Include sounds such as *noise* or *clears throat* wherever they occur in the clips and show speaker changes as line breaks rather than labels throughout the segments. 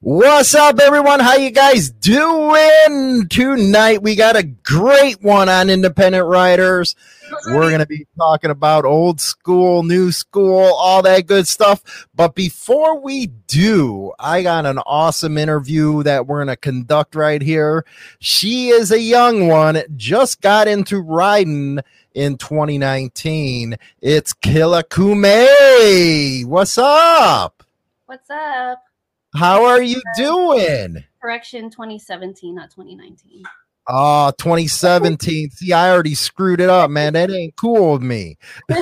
What's up, everyone? How you guys doing tonight? We got a great one on independent riders. We're going to be talking about old school, new school, all that good stuff. But before we do, I got an awesome interview that we're going to conduct right here. She is a young one, just got into riding in 2019. It's Killa Kume. What's up?
What's up?
How are you doing?
Correction 2017, not 2019.
Oh, 2017. See, I already screwed it up, man. That ain't cool with me. *laughs*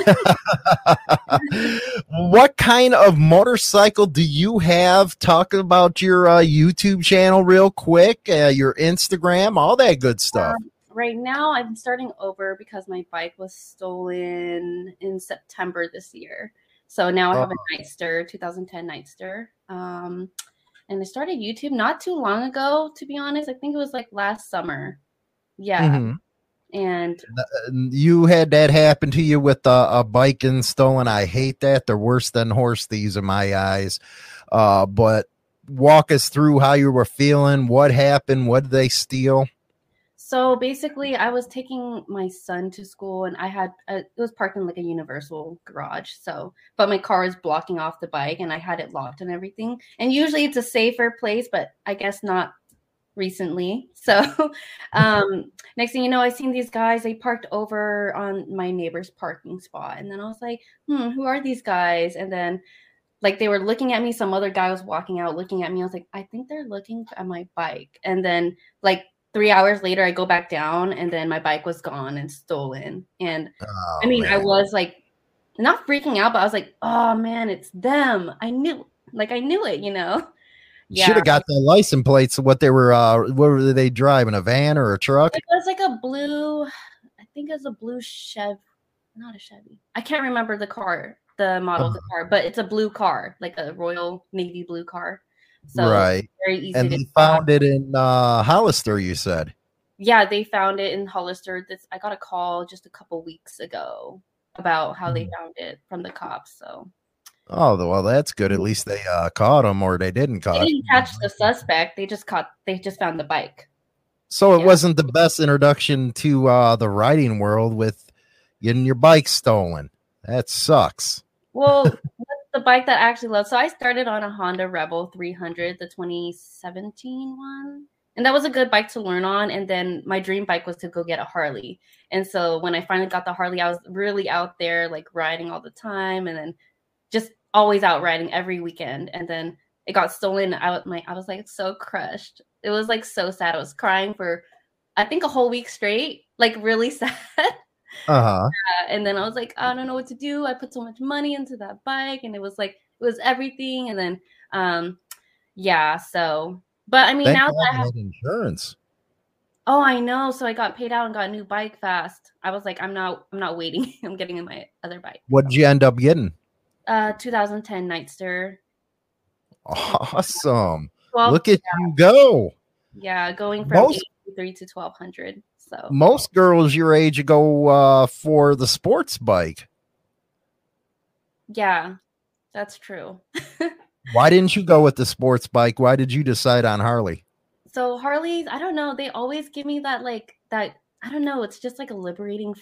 what kind of motorcycle do you have? Talk about your uh, YouTube channel real quick, uh, your Instagram, all that good stuff. Um,
right now, I'm starting over because my bike was stolen in September this year. So now I have a uh-huh. Nightster, 2010 Nightster. Um, and I started YouTube not too long ago, to be honest. I think it was like last summer. Yeah. Mm-hmm. And
uh, you had that happen to you with a, a bike and stolen. I hate that. They're worse than horse thieves in my eyes. Uh, but walk us through how you were feeling. What happened? What did they steal?
So basically, I was taking my son to school, and I had a, it was parked in like a universal garage. So, but my car is blocking off the bike, and I had it locked and everything. And usually, it's a safer place, but I guess not recently. *laughs* So, um, next thing you know, I seen these guys. They parked over on my neighbor's parking spot, and then I was like, "Hmm, who are these guys?" And then like they were looking at me some other guy was walking out looking at me i was like i think they're looking at my bike and then like three hours later i go back down and then my bike was gone and stolen and oh, i mean man. i was like not freaking out but i was like oh man it's them i knew like i knew it you know
yeah. should have got the license plates what they were uh what were they driving a van or a truck
it was like a blue i think it was a blue chevy not a chevy i can't remember the car the model uh-huh. of the uh-huh. car but it's a blue car like a royal navy blue car
so right. very easy. And they found it in uh, Hollister, you said.
Yeah, they found it in Hollister. This I got a call just a couple weeks ago about how they hmm. found it from the cops. So.
Oh well, that's good. At least they uh, caught him, or they didn't catch.
They didn't catch the suspect. They just caught. They just found the bike.
So it yeah. wasn't the best introduction to uh, the riding world with getting your bike stolen. That sucks.
Well, the bike that I actually love. So I started on a Honda Rebel 300, the 2017 one. And that was a good bike to learn on. And then my dream bike was to go get a Harley. And so when I finally got the Harley, I was really out there, like riding all the time and then just always out riding every weekend. And then it got stolen. I, was, my, I was like so crushed. It was like so sad. I was crying for, I think, a whole week straight, like really *laughs* sad.
Uh-huh.
and then I was like, I don't know what to do. I put so much money into that bike and it was like it was everything. And then um yeah, so but I mean Thank now that I have
insurance.
Oh, I know. So I got paid out and got a new bike fast. I was like, I'm not I'm not waiting. *laughs* I'm getting in my other bike.
What did you end up getting?
Uh 2010 Nightster. *laughs*
Awesome. Look at yeah. you go.
Yeah, going from Most- 83 to 1200. So
most girls your age go uh, for the sports bike.
Yeah, that's true. *laughs*
Why didn't you go with the sports bike? Why did you decide on Harley?
So Harleys, I don't know. They always give me that like that. I don't know. It's just like a liberating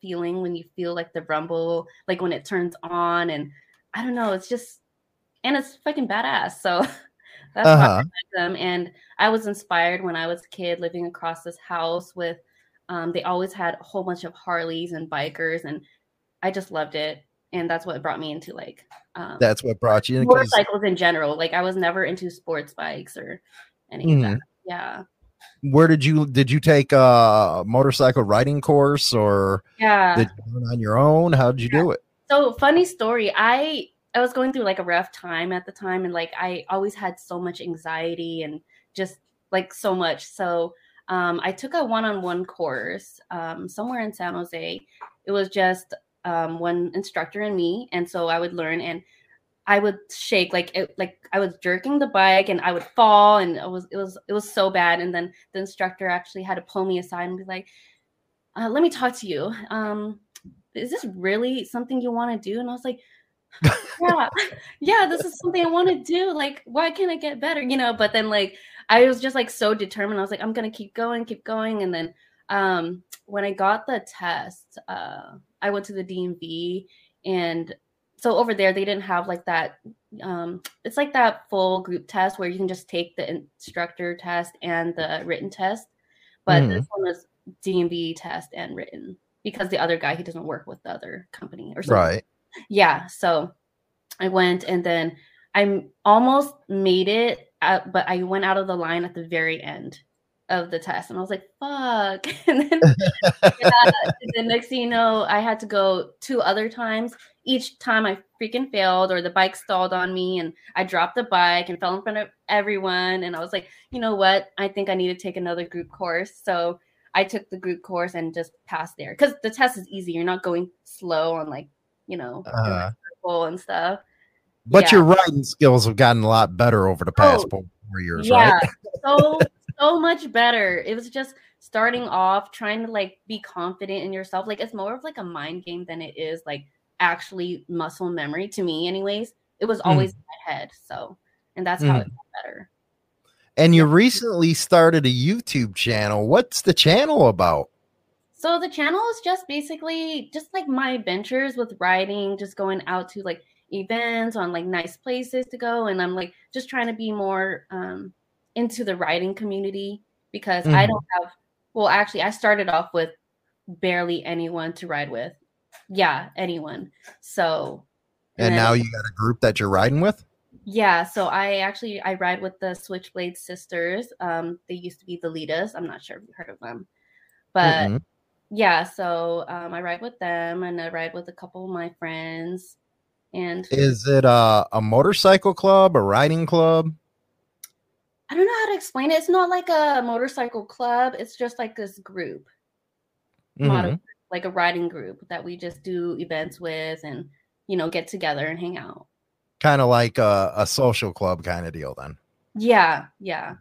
feeling when you feel like the rumble, like when it turns on, and I don't know, it's just and it's fucking badass. So *laughs* that's uh-huh. why I like them. And I was inspired when I was a kid living across this house with. Um, they always had a whole bunch of Harleys and bikers, and I just loved it. And that's what brought me into like.
Um, that's what brought you into
motorcycles in general. Like I was never into sports bikes or any mm-hmm. of that. Mm-hmm. Yeah
where did you did you take a motorcycle riding course or
yeah
did you on your own how did you yeah. do it
so funny story i i was going through like a rough time at the time and like i always had so much anxiety and just like so much so um, i took a one-on-one course um, somewhere in san jose it was just um, one instructor and me and so i would learn and I would shake like it, like I was jerking the bike and I would fall and it was it was it was so bad. And then the instructor actually had to pull me aside and be like, uh, "Let me talk to you. Um, is this really something you want to do?" And I was like, "Yeah, *laughs* yeah, this is something I want to do. Like, why can't I get better? You know?" But then like I was just like so determined. I was like, "I'm gonna keep going, keep going." And then um, when I got the test, uh, I went to the DMV and so over there they didn't have like that um it's like that full group test where you can just take the instructor test and the written test but mm. this one was dmv test and written because the other guy he doesn't work with the other company or something
right
yeah so i went and then i almost made it but i went out of the line at the very end of the test and i was like fuck *laughs* and then yeah, the next thing you know i had to go two other times each time I freaking failed or the bike stalled on me and I dropped the bike and fell in front of everyone. And I was like, you know what? I think I need to take another group course. So I took the group course and just passed there because the test is easy. You're not going slow on like, you know, uh, and stuff.
But yeah. your riding skills have gotten a lot better over the past oh, four years, yeah, right? *laughs*
so so much better. It was just starting off trying to like be confident in yourself. Like it's more of like a mind game than it is like actually muscle memory to me anyways it was hmm. always mm. in my head so and that's how mm. it got better
and you recently started a youtube channel what's the channel about
so the channel is just basically just like my adventures with riding just going out to like events on like nice places to go and i'm like just trying to be more um into the riding community because mm. i mm-hmm. don't have well actually i started off with barely anyone to ride with yeah, anyone. So
and, and now you got a group that you're riding with?
Yeah, so I actually I ride with the Switchblade sisters. Um, they used to be the Litas. I'm not sure if you heard of them, but mm-hmm. yeah, so um, I ride with them, and I ride with a couple of my friends. And
is it a, a motorcycle club, a riding club?
I don't know how to explain it. It's not like a motorcycle club. It's just like this group. Mm-hmm like a riding group that we just do events with and you know get together and hang out
kind of like a, a social club kind of deal then
yeah yeah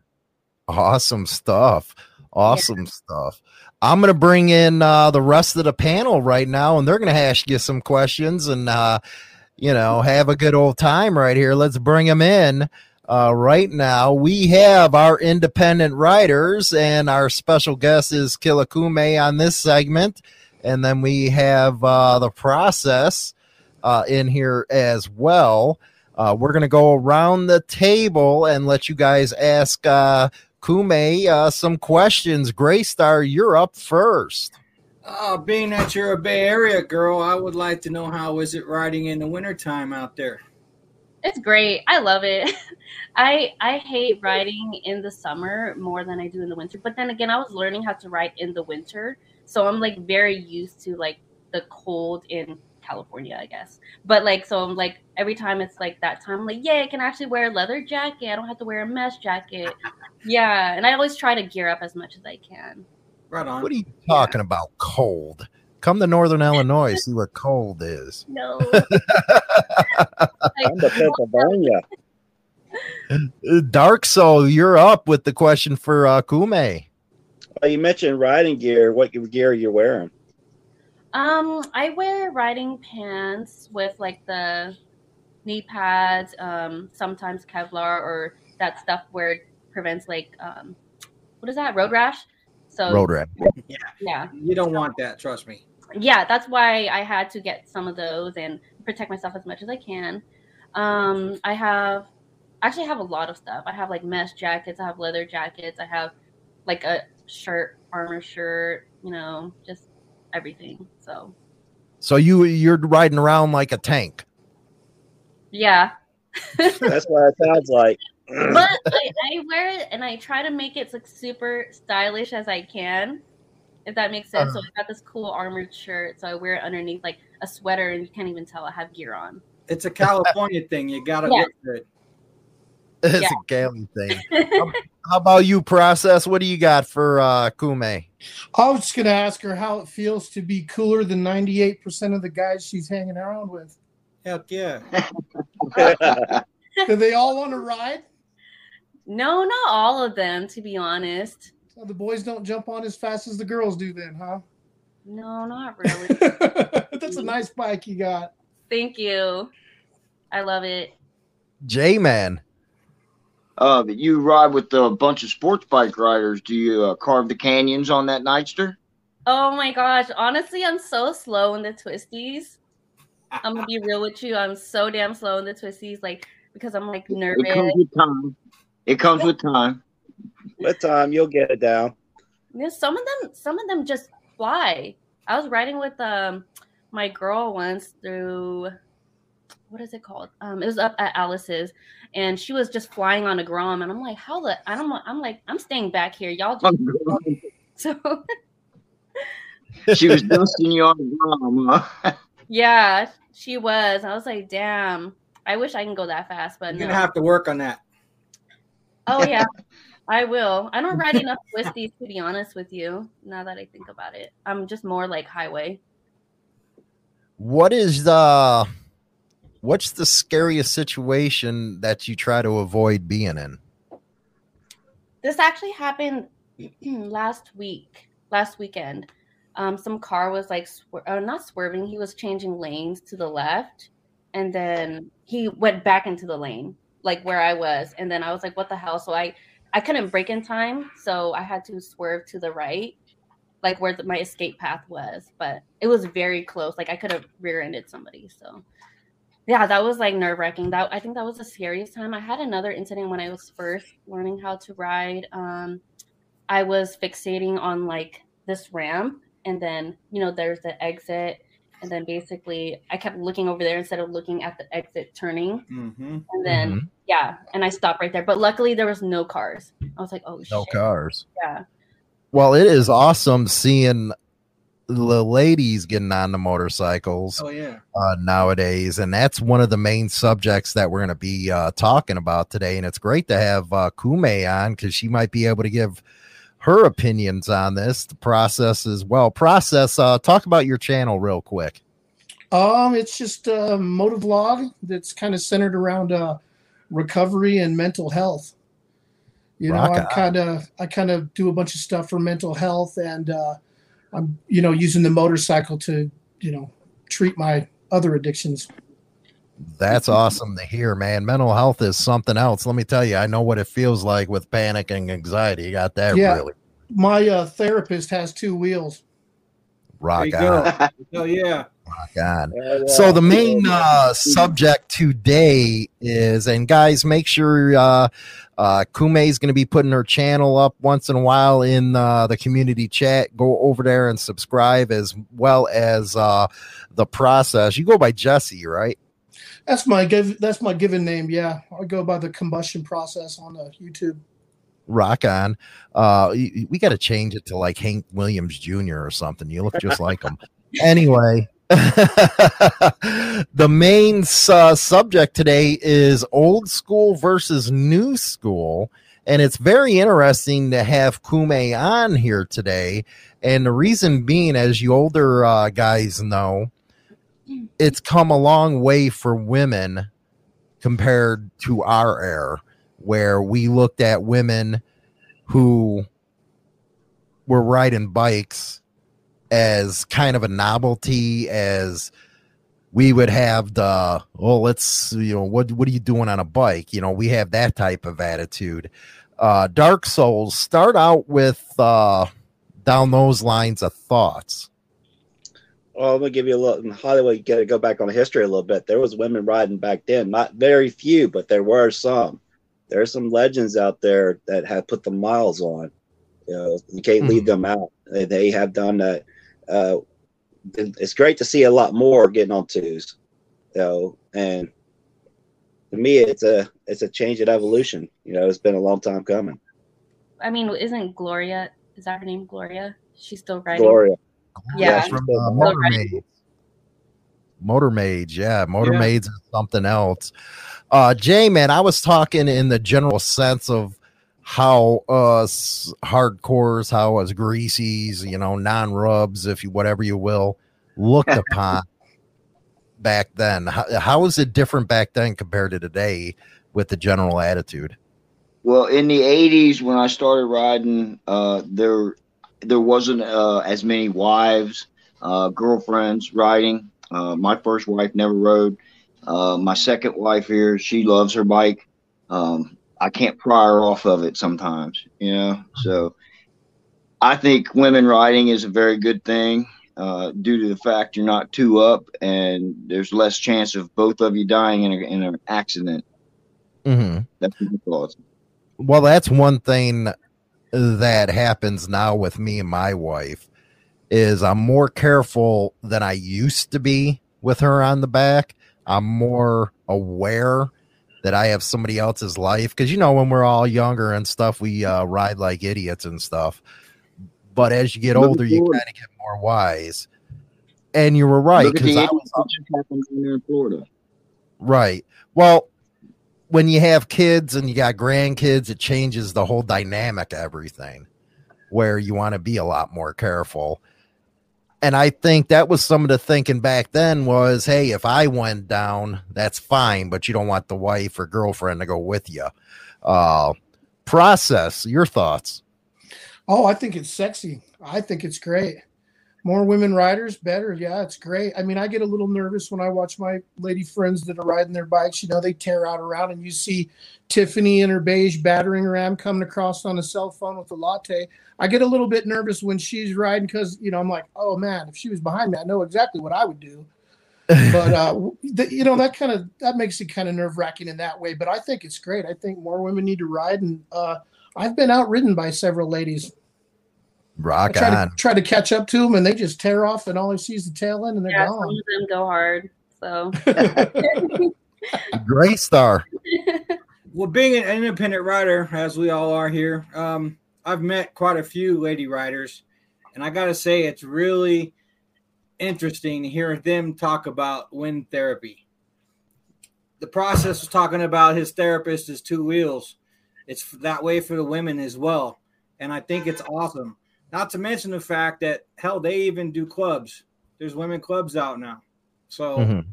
awesome stuff awesome yeah. stuff i'm gonna bring in uh, the rest of the panel right now and they're gonna ask you some questions and uh, you know have a good old time right here let's bring them in uh, right now. We have our independent riders, and our special guest is Killakume on this segment and then we have uh, the process uh, in here as well. Uh, we're going to go around the table and let you guys ask uh, Kume uh, some questions. Graystar, you're up first.
Uh, being that you're a Bay Area girl, I would like to know how is it riding in the wintertime out there?
It's great. I love it. *laughs* I I hate riding in the summer more than I do in the winter. But then again, I was learning how to ride in the winter so I'm like very used to like the cold in California, I guess. But like, so I'm like, every time it's like that time, I'm like, yeah, I can actually wear a leather jacket. I don't have to wear a mesh jacket. Yeah. And I always try to gear up as much as I can.
Right on.
What are you talking yeah. about? Cold. Come to Northern Illinois, see what cold is.
No. *laughs*
I'm to Pennsylvania.
Dark Soul, you're up with the question for uh, Kume.
Uh, you mentioned riding gear. What gear are you wearing?
Um, I wear riding pants with like the knee pads, um, sometimes Kevlar or that stuff where it prevents like um, what is that road rash?
So road rash.
Yeah, yeah. You don't want that. Trust me.
yeah, that's why I had to get some of those and protect myself as much as I can. Um, I have actually I have a lot of stuff. I have like mesh jackets, I have leather jackets, I have like a shirt, armor shirt, you know, just everything. So
So you you're riding around like a tank.
yeah. *laughs*
That's what it sounds like.
But *laughs* I, I wear it and I try to make it look super stylish as I can, if that makes sense. So
Uh-huh.
I got this cool armored shirt, so I wear it underneath like a sweater, and you can't even tell I have gear on.
It's a California thing. You gotta
Yeah.
look good.
It's
Yeah.
a Galen thing. *laughs* How about you, process? What do you got for uh Kume?
I was just gonna ask her how it feels to be cooler than 98% of the guys she's hanging around with.
Heck yeah. *laughs*
Do they all want to ride?
No, not all of them, to be honest.
So the boys don't jump on as fast as the girls do, then, huh?
No, not *laughs* really.
That's a nice bike you got.
Thank you. I love it.
J Man.
Uh, but you ride with a bunch of sports bike riders. Do you uh, carve the canyons on that Nightster?
Oh my gosh. Honestly, I'm so slow in the twisties. I'm gonna be real with you. I'm so damn slow in the twisties, like because I'm like
It comes
nervous.
with time. It comes with time.
With time, you'll get it down.
Yeah, some of them some of them just fly. I was riding with um my girl once through what is it called? Um it was up at Alice's and she was just flying on a grom and I'm like, how the I don't I'm like, I'm staying back here. Y'all just *laughs* so
she was *laughs* dusting you on the ground, huh?
yeah, she was. I was like, damn, I wish I can go that fast, but
You're
no.
gonna have to work on that.
Oh yeah, *laughs* I will. I don't ride enough *laughs* twisties to be honest with you. Now that I think about it, I'm just more like highway.
What is the what's the scariest situation that you try to avoid being in?
This actually happened *clears throat* last week, last weekend. Um, some car was like, swer- uh, not swerving. He was changing lanes to the left, and then he went back into the lane, like where I was. And then I was like, "What the hell?" So I, I couldn't brake in time, so I had to swerve to the right, like where the, my escape path was. But it was very close. Like I could have rear-ended somebody. So yeah, that was like nerve wracking. That I think that was the scariest time. I had another incident when I was first learning how to ride. Um, I was fixating on like this ramp, and then you know there's the exit, and then basically I kept looking over there instead of looking at the exit turning,
Mm-hmm.
and then
Mhm.
Yeah, and I stopped right there. But luckily there was no cars. I was like, oh
No
shit,
cars.
yeah.
Well, it is awesome seeing the ladies getting on the motorcycles
Oh yeah.
uh, nowadays, and that's one of the main subjects that we're going to be uh, talking about today. And it's great to have uh, Kume on because she might be able to give her opinions on this, the process as well. Process. Uh, talk about your channel real quick.
Um, it's just a motovlog that's kind of centered around uh, recovery and mental health. You know,
Rock
I kind of I kind of do a bunch of stuff for mental health, and uh, I'm you know using the motorcycle to you know treat my other addictions.
That's awesome to hear, man. Mental health is something else. Let me tell you, I know what it feels like with panic and anxiety. You got that
Yeah.
really
My uh, therapist has two wheels.
rock
There you
on,
go. Oh yeah.
Rock on.
Uh,
So the main uh, subject today is, and guys, make sure uh, uh, Kume is going to be putting her channel up once in a while in uh, the community chat. Go over there and subscribe, as well as uh, the process. You go by Jesse, right?
That's my give. That's my given name. Yeah, I go by the combustion process on uh, YouTube.
Rock on. Uh, we got to change it to like Hank Williams Jr. or something. You look just like him. *laughs* Anyway, *laughs* the main uh, subject today is old school versus new school. And it's very interesting to have Kume on here today. And the reason being, as you older uh, guys know, it's come a long way for women compared to our era, where we looked at women who were riding bikes as kind of a novelty, as we would have the oh let's you know what what are you doing on a bike you know we have that type of attitude uh dark souls start out with uh down those lines of thoughts
Well, I'm gonna give you a little in Hollywood. You got to go back on the history a little bit. There was women riding back then, not very few, but there were some. There are some legends out there that have put the miles on. You know, you can't leave them out. They, they have done that. Uh, it's great to see a lot more getting on twos, you know, and to me, it's a it's a change in evolution. You know, it's been a long time coming.
I mean, isn't Gloria? Is that her name, Gloria? She's still riding.
Gloria,
Yeah.
from uh,
Still
Motor
riding.
Maids. Motor Maids, yeah, Motor
Yeah.
Maids is something else. Uh, Jay, man, I was talking in the general sense of how us hardcores, how us greasies, you know, non rubs, if you whatever you will, looked *laughs* upon back then. How, how is it different back then compared to today with the general attitude?
Well, in the '80s, when I started riding, uh, there there wasn't uh, as many wives, uh, girlfriends riding. Uh, my first wife never rode. Uh, my second wife here, she loves her bike. Um, I can't pry her off of it sometimes, you know. So I think women riding is a very good thing uh, due to the fact you're not two up and there's less chance of both of you dying in, a, in an accident.
Mm-hmm.
That's thoughts.
Well, that's one thing that happens now with me and my wife is I'm more careful than I used to be with her on the back. I'm more aware that I have somebody else's life because you know when we're all younger and stuff, we uh, ride like idiots and stuff. But as you get
Look
older, you kind of get more wise. And you were right because I was
that just happened down there in Florida.
Right. Well, when you have kids and you got grandkids, it changes the whole dynamic of everything where you want to be a lot more careful. And I think that was some of the thinking back then was, hey, if I went down, that's fine, but you don't want the wife or girlfriend to go with you. Uh, process your thoughts.
Oh, I think it's sexy. I think it's great. More women riders, better. Yeah, it's great. I mean, I get a little nervous when I watch my lady friends that are riding their bikes. You know, they tear out around, and you see Tiffany in her beige battering ram coming across on a cell phone with a latte. I get a little bit nervous when she's riding because, you know, I'm like, oh man, if she was behind me, I know exactly what I would do. *laughs* But, uh, th- you know, that kind of that makes it kind of nerve wracking in that way. But I think it's great. I think more women need to ride, and uh, I've been outridden by several ladies. I
Rock
try
on.
to try to catch up to them, and they just tear off, and all I see is the tail end, and they're
Yeah, some of them go hard. So *laughs*
Gray Star. *laughs*
Well, being an independent rider, as we all are here, um, I've met quite a few lady riders, and I got to say, it's really interesting to hear them talk about wind therapy. The process was talking about his therapist is two wheels. It's that way for the women as well, and I think it's awesome. Not to mention the fact that hell, they even do clubs. There's women clubs out now, so.
Mhm.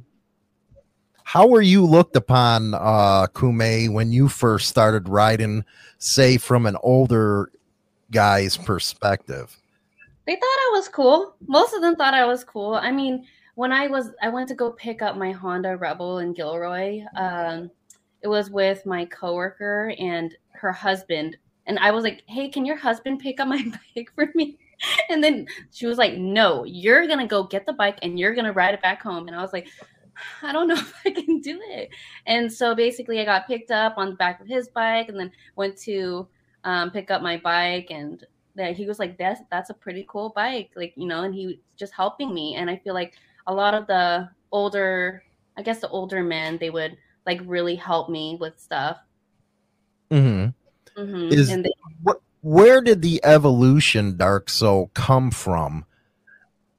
How were you looked upon, uh, Kume, when you first started riding, say from an older guy's perspective?
they thought I was cool. Most of them thought I was cool. I mean, when I was, I went to go pick up my Honda Rebel in Gilroy. Um, it was with my coworker and her husband, and I was like, "Hey, can your husband pick up my *laughs* bike for me?" And then she was like, "No, you're gonna go get the bike and you're gonna ride it back home." And I was like, "I don't know *laughs* if I can do it." And so basically, I got picked up on the back of his bike, and then went to um, pick up my bike and that he was like that's that's a pretty cool bike like you know and he was just helping me and i feel like a lot of the older i guess the older men they would like really help me with stuff
Mm-hmm.
Hmm
Is-
and they,
Where did the evolution, Dark Soul, come from?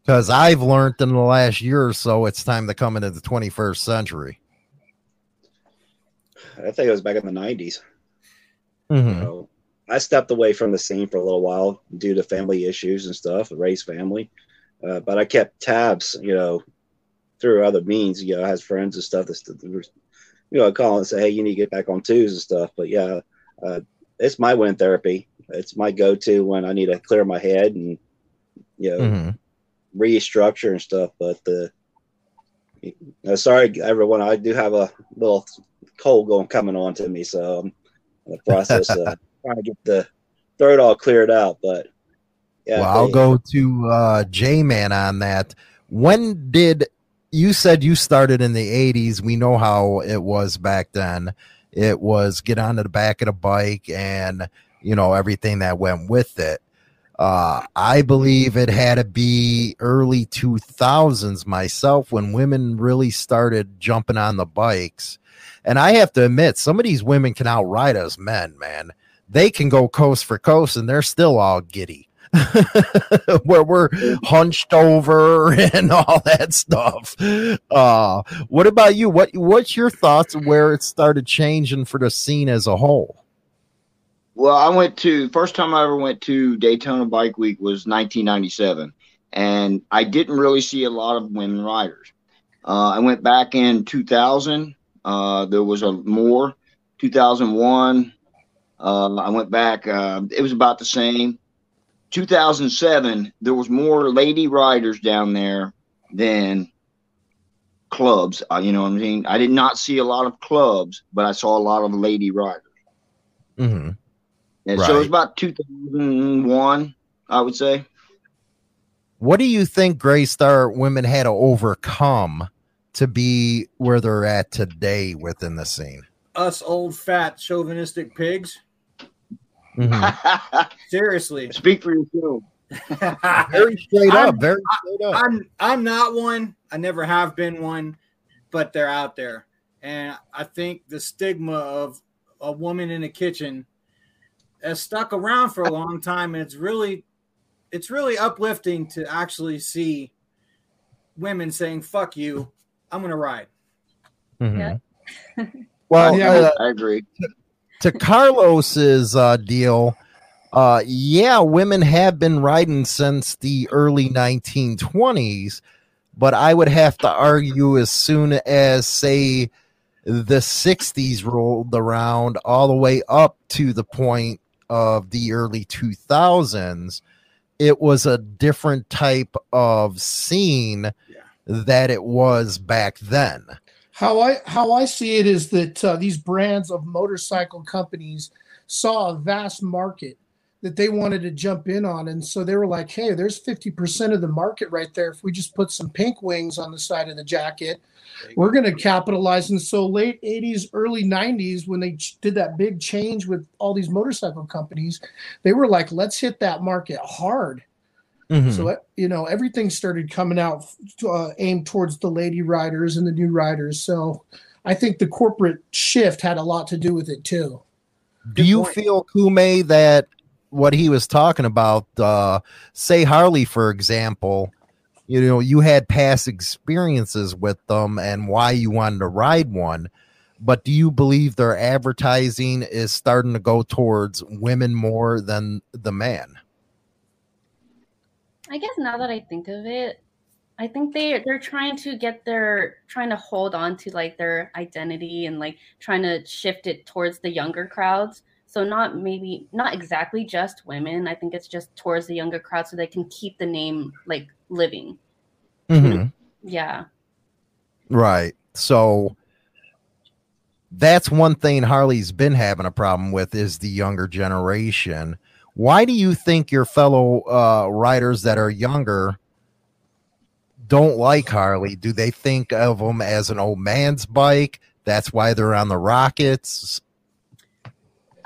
Because I've learned in the last year or so, it's time to come into the 21st century.
I think it was back in the '90s.
Mm-hmm.
So I stepped away from the scene for a little while due to family issues and stuff, raised family. Uh, but I kept tabs, you know, through other means. You know, I had friends and stuff that, you know, I call and say, "Hey, you need to get back on twos and stuff." But yeah, uh, it's my wind therapy. It's my go-to when I need to clear my head and you know
Mm-hmm.
restructure and stuff. But the uh, sorry, everyone, I do have a little cold going coming on to me, so I'm in the process of *laughs* trying to get the throat all cleared out. But yeah,
well, I'll go to uh, J Man on that. when did you said you started in the 80s? We know how it was back then. It was get onto the back of the bike and you know everything that went with it. Uh, I believe it had to be early 2000s myself when women really started jumping on the bikes. And I have to admit, some of these women can outride us men, man. They can go coast for coast and they're still all giddy. *laughs* where we're hunched over *laughs* and all that stuff. Uh, what about you? What what's your thoughts where it started changing for the scene as a whole?
Well, I went to first time I ever went to Daytona Bike Week was 1997, and I didn't really see a lot of women riders. Uh, I went back in 2000. Uh, there was a more. 2001. Uh, I went back. Uh, it was about the same. 2007. There was more lady riders down there than clubs. Uh, you know what I mean? I did not see a lot of clubs, but I saw a lot of lady riders.
Mm-hmm.
And right. so it was about 2001, I would say.
What do you think Gray Star women had to overcome to be where they're at today within the scene?
Us old fat chauvinistic pigs.
Mm-hmm. *laughs*
Seriously.
Speak for yourself. *laughs*
very straight up. Very straight
up. I'm I'm not one. I never have been one, but they're out there. And I think the stigma of a woman in a kitchen has stuck around for a long time, and it's really it's really uplifting to actually see women saying "fuck you," I'm gonna ride.
Mm-hmm. Yeah. well,
yeah, uh, I agree.
To, Carlos's uh, deal, uh, yeah, women have been riding since the early 1920s, but I would have to argue as soon as say the 60s rolled around all the way up to the point of the early 2000s, it was a different type of scene yeah. that it was back then.
How I how I see it is that uh, these brands of motorcycle companies saw a vast market that they wanted to jump in on, and so they were like, "Hey, there's 50% of the market right there. If we just put some pink wings on the side of the jacket, we're going to capitalize. And so late 80s, early 90s, when they did that big change with all these motorcycle companies, they were like, let's hit that market hard. Mm-hmm. So, you know, everything started coming out to, uh, aimed towards the lady riders and the new riders. So I think the corporate shift had a lot to do with it too.
Do you feel, Kume, that what he was talking about, uh, say Harley, for example, you know you had past experiences with them and why you wanted to ride one but do you believe their advertising is starting to go towards women more than the man
i guess now that i think of it i think they they're trying to get their trying to hold on to like their identity and like trying to shift it towards the younger crowds so not maybe not exactly just women. I think it's just towards the younger crowd so they can keep the name like living.
Mm-hmm.
Yeah.
Right. So that's one thing Harley's been having a problem with is the younger generation. Why do you think your fellow uh, riders that are younger don't like Harley? Do they think of them as an old man's bike? That's why they're on the Rockets.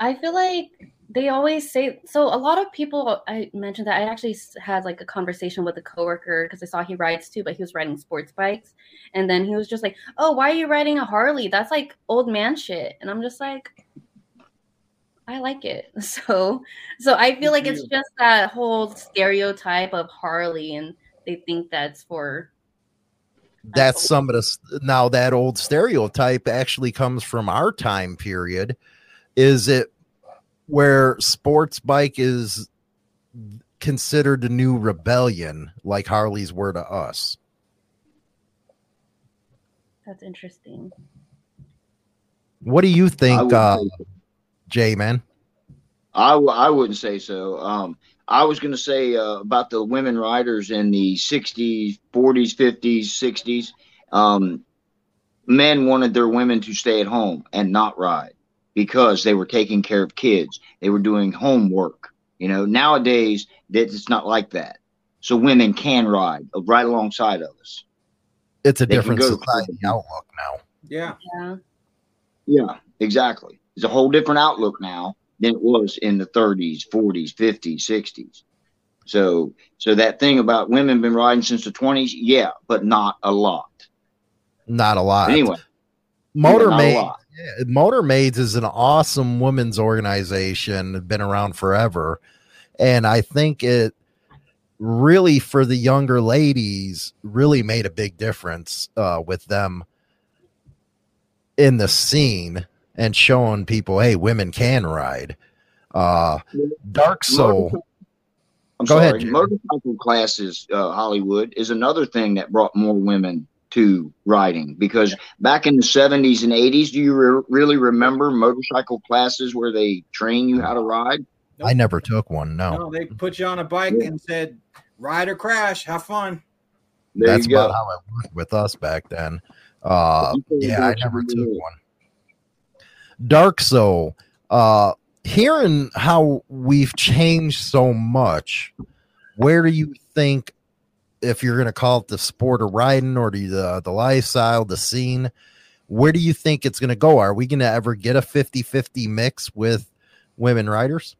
I feel like they always say so a lot of people i mentioned that i actually had like a conversation with a coworker because i saw he rides too but he was riding sports bikes and then he was just like oh why are you riding a harley that's like old man shit and i'm just like i like it *laughs* so so i feel like it's just that whole stereotype of harley and they think that's for
that's some of the now that old stereotype actually comes from our time period is it where sports bike is considered a new rebellion like Harleys were to us?
That's interesting.
What do you think, uh, Jay, man?
I w- I wouldn't say so. Um, I was going to say uh, about the women riders in the 60s, 40s, 50s, 60s. Um, men wanted their women to stay at home and not ride because they were taking care of kids. They were doing homework. You know, nowadays that it's not like that. so women can ride uh, right alongside of us.
It's a
They
different society outlook now.
Yeah.
Yeah.
Yeah, exactly. It's a whole different outlook now than it was in the 30s, 40s, 50s, 60s. So, so that thing about women been riding since the 20s, yeah, but not a lot.
Not a lot.
Anyway,
Motor
yeah,
Maid, yeah, Motor Maids is an awesome women's organization, been around forever. And I think it really for the younger ladies really made a big difference uh, with them in the scene and showing people, hey, women can ride. Uh, Dark Soul.
I'm
Go
sorry.
ahead, Jerry.
Motorcycle classes, uh, Hollywood, is another thing that brought more women to riding because back in the 70s and 80s, do you re- really remember motorcycle classes where they train you how to ride?
I never took one. No,
No, they put you on a bike and said, ride or crash, have fun.
There
that's
you go.
about how it worked with us back then. Uh, yeah, I never took one. Dark Soul. Uh, hearing how we've changed so much, where do you think, if you're going to call it the sport of riding or the the, lifestyle, the scene, where do you think it's going to go? Are we going to ever get a 50 50 mix with women riders?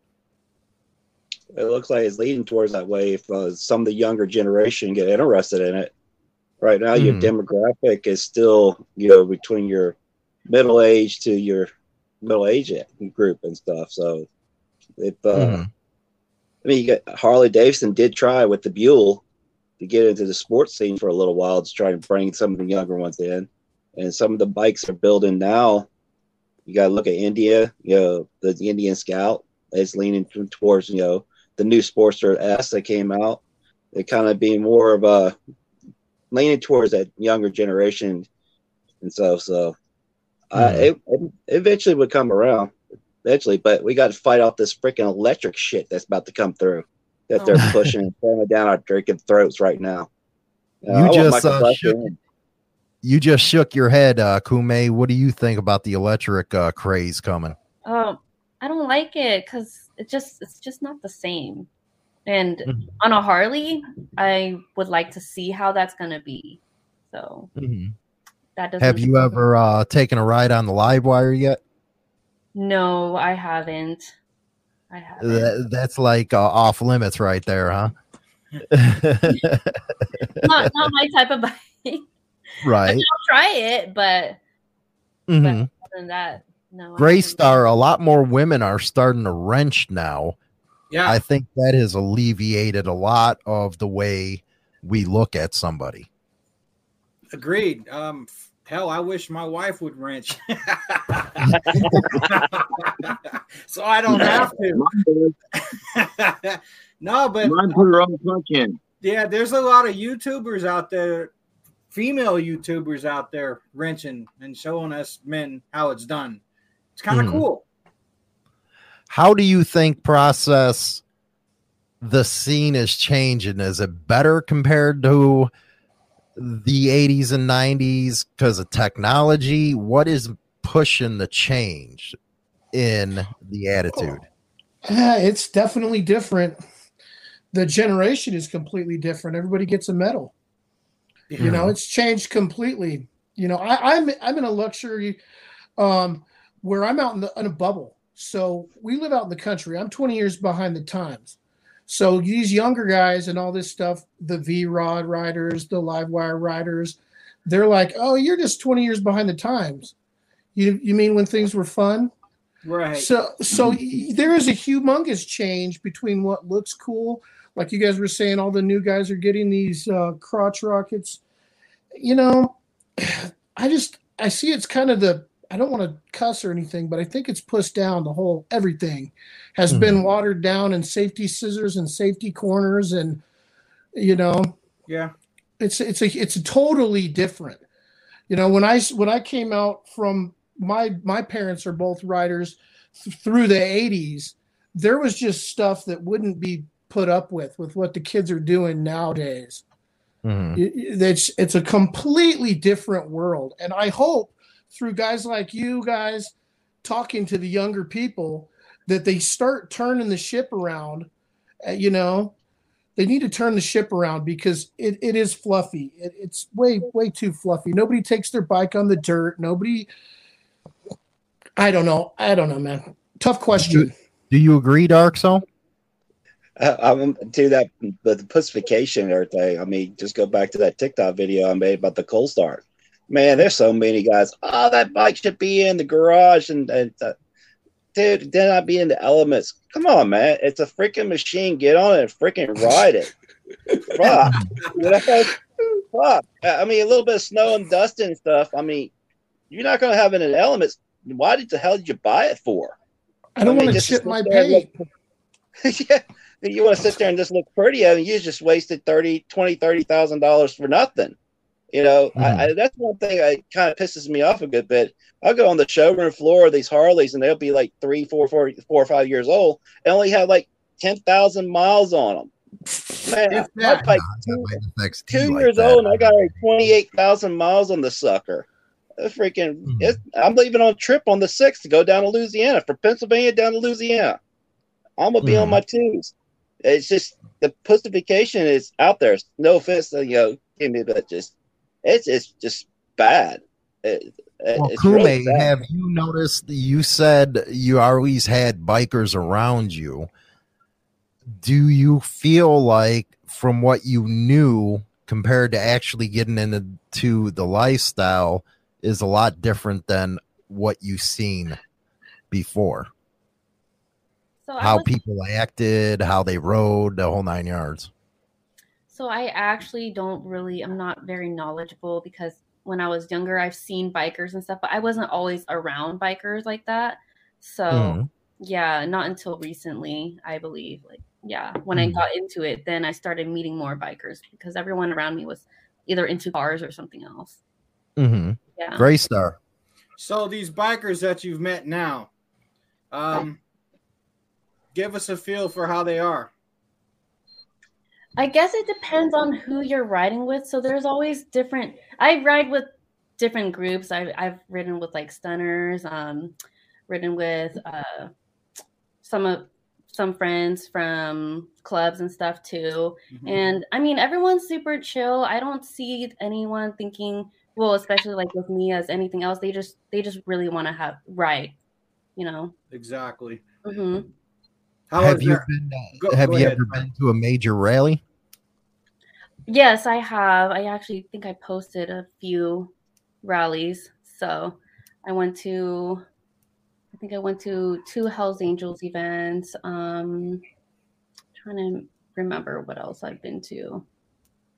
It looks like it's leading towards that way if uh, some of the younger generation get interested in it. Right now, your
Hmm.
demographic is still, you know, between your middle age to your middle age group and stuff. So, if uh,
Mhm.
I mean, you got Harley Davidson did try with the Buell to get into the sports scene for a little while to try and bring some of the younger ones in. And some of the bikes they're building now, you got to look at India, you know, the, the Indian Scout is leaning towards, you know, the new Sportster S that came out. It kind of being more of a leaning towards that younger generation and stuff. So, uh, it, it eventually would come around eventually, but we got to fight off this freaking electric shit that's about to come through that they're
Oh. *laughs*
pushing and throwing down our drinking throats right now. Uh,
You
I
just, uh, shook- You just shook your head, uh, Kume. What do you think about the electric uh, craze coming?
Um, I don't like it because it just it's just not the same. And
Mhm.
on a Harley, I would like to see how that's gonna be. So that doesn't.
Have you ever uh, taken a ride on the LiveWire yet?
No, I haven't. I haven't.
That, that's like uh, off limits right there, huh? *laughs*
not not my type of *laughs* bike.
right.
I'll try it, but
Mhm.
other than that, no.
Gray. Star, a lot more women are starting to wrench now.
Yeah.
I think that has alleviated a lot of the way we look at somebody.
Agreed. Um, f- hell, I wish my wife would wrench, *laughs* so I don't have to. *laughs* no, but
Mine put her on the punch in.
yeah, there's a lot of YouTubers out there, female YouTubers out there wrenching and showing us men how it's done. It's kind of
Mhm.
cool.
How do you think process the scene is changing? Is it better compared to the 80s and 90s because of technology? What is pushing the change in the attitude?
Yeah, it's definitely different. The generation is completely different. Everybody gets a medal. You know, it's changed completely. You know, I, I'm I'm in a luxury um, where I'm out in, the, in a bubble. So we live out in the country. I'm 20 years behind the times. So these younger guys and all this stuff, the V Rod riders, the LiveWire riders, they're like, "Oh, you're just 20 years behind the times." You you mean when things were fun?
right.
So so there is a humongous change between what looks cool, like you guys were saying, all the new guys are getting these uh, crotch rockets. You know, *sighs* I just I see it's kind of the I don't want to cuss or anything, but I think it's pushed down. The whole everything has been watered down, and safety scissors and safety corners, and you know,
yeah.
it's it's a it's totally different you know when i when i came out from my my parents are both riders th- through the 80s there was just stuff that wouldn't be put up with with what the kids are doing nowadays
Mhm.
It- it's it's a completely different world and i hope through guys like you guys talking to the younger people that they start turning the ship around uh, you know they need to turn the ship around because it, it is fluffy. It, it's way, way too fluffy. Nobody takes their bike on the dirt. Nobody, I don't know. I don't know, man. Tough question.
Do you agree, Dark Soul?
Uh, I'm to that, but the pussification and everything. I mean, just go back to that TikTok video I made about the cold start. Man, there's so many guys. Oh, that bike should be in the garage, and, and uh, dude, then I'd be in the elements. Come on, man, it's a freaking machine. Get on it and freaking ride it. *laughs* Fuck. Fuck. I mean, a little bit of snow and dust and stuff. I mean, you're not going to have it in elements. Why did the hell did you buy it for?
I don't
I mean,
want to chip my paint. *laughs*
yeah, you want to sit there and just look pretty. I mean, you just wasted 30, 20, 30,000 dollars for nothing. You know, I, I, that's one thing that kind of pisses me off a good bit. I'll go on the showroom floor of these Harleys, and they'll be like three, four, four, four or five years old, and only have like ten thousand miles on them. Man,
that-
bike
That
two
like
years
that.
old, and I got like twenty eight thousand miles on the sucker. That's freaking!
Mhm.
It's, I'm leaving on a trip on the sixth to go down to Louisiana from Pennsylvania down to Louisiana. I'm gonna be on
Mhm.
my twos. It's just the pussification is out there. No offense, to, you know, give me, but just it's it's just bad. It, it-
Well,
it's
Kume,
really bad.
have you noticed? You said you always had bikers around you. Do you feel like, from what you knew compared to actually getting into the lifestyle, is a lot different than what you've seen before?
So
How
was-
people acted, how they rode, the whole nine yards.
So I actually don't really I'm not very knowledgeable because when I was younger I've seen bikers and stuff, but I wasn't always around bikers like that. So
Mhm.
yeah, not until recently, I believe. Like yeah, when I
Mhm.
got into it, then I started meeting more bikers because everyone around me was either into cars or something else.
Mm-hmm.
Yeah.
Gray Star.
So these bikers that you've met now, um, give us a feel for how they are.
I guess it depends on who you're riding with. So there's always different. I ride with different groups. I've I've ridden with like stunters, um, ridden with uh, some of some friends from clubs and stuff too.
Mhm.
And I mean, everyone's super chill. I don't see anyone thinking, well, especially like with me as anything else. They just they just really want to have ride, you know.
Exactly.
hmm
How
have you
that?
been? uh,
Go-
have
go
you
ahead.
ever been to a major rally?
Yes, I have. I actually think I posted a few rallies. So I went to, I think I went to two Hells Angels events. Um, trying to remember what else I've been to,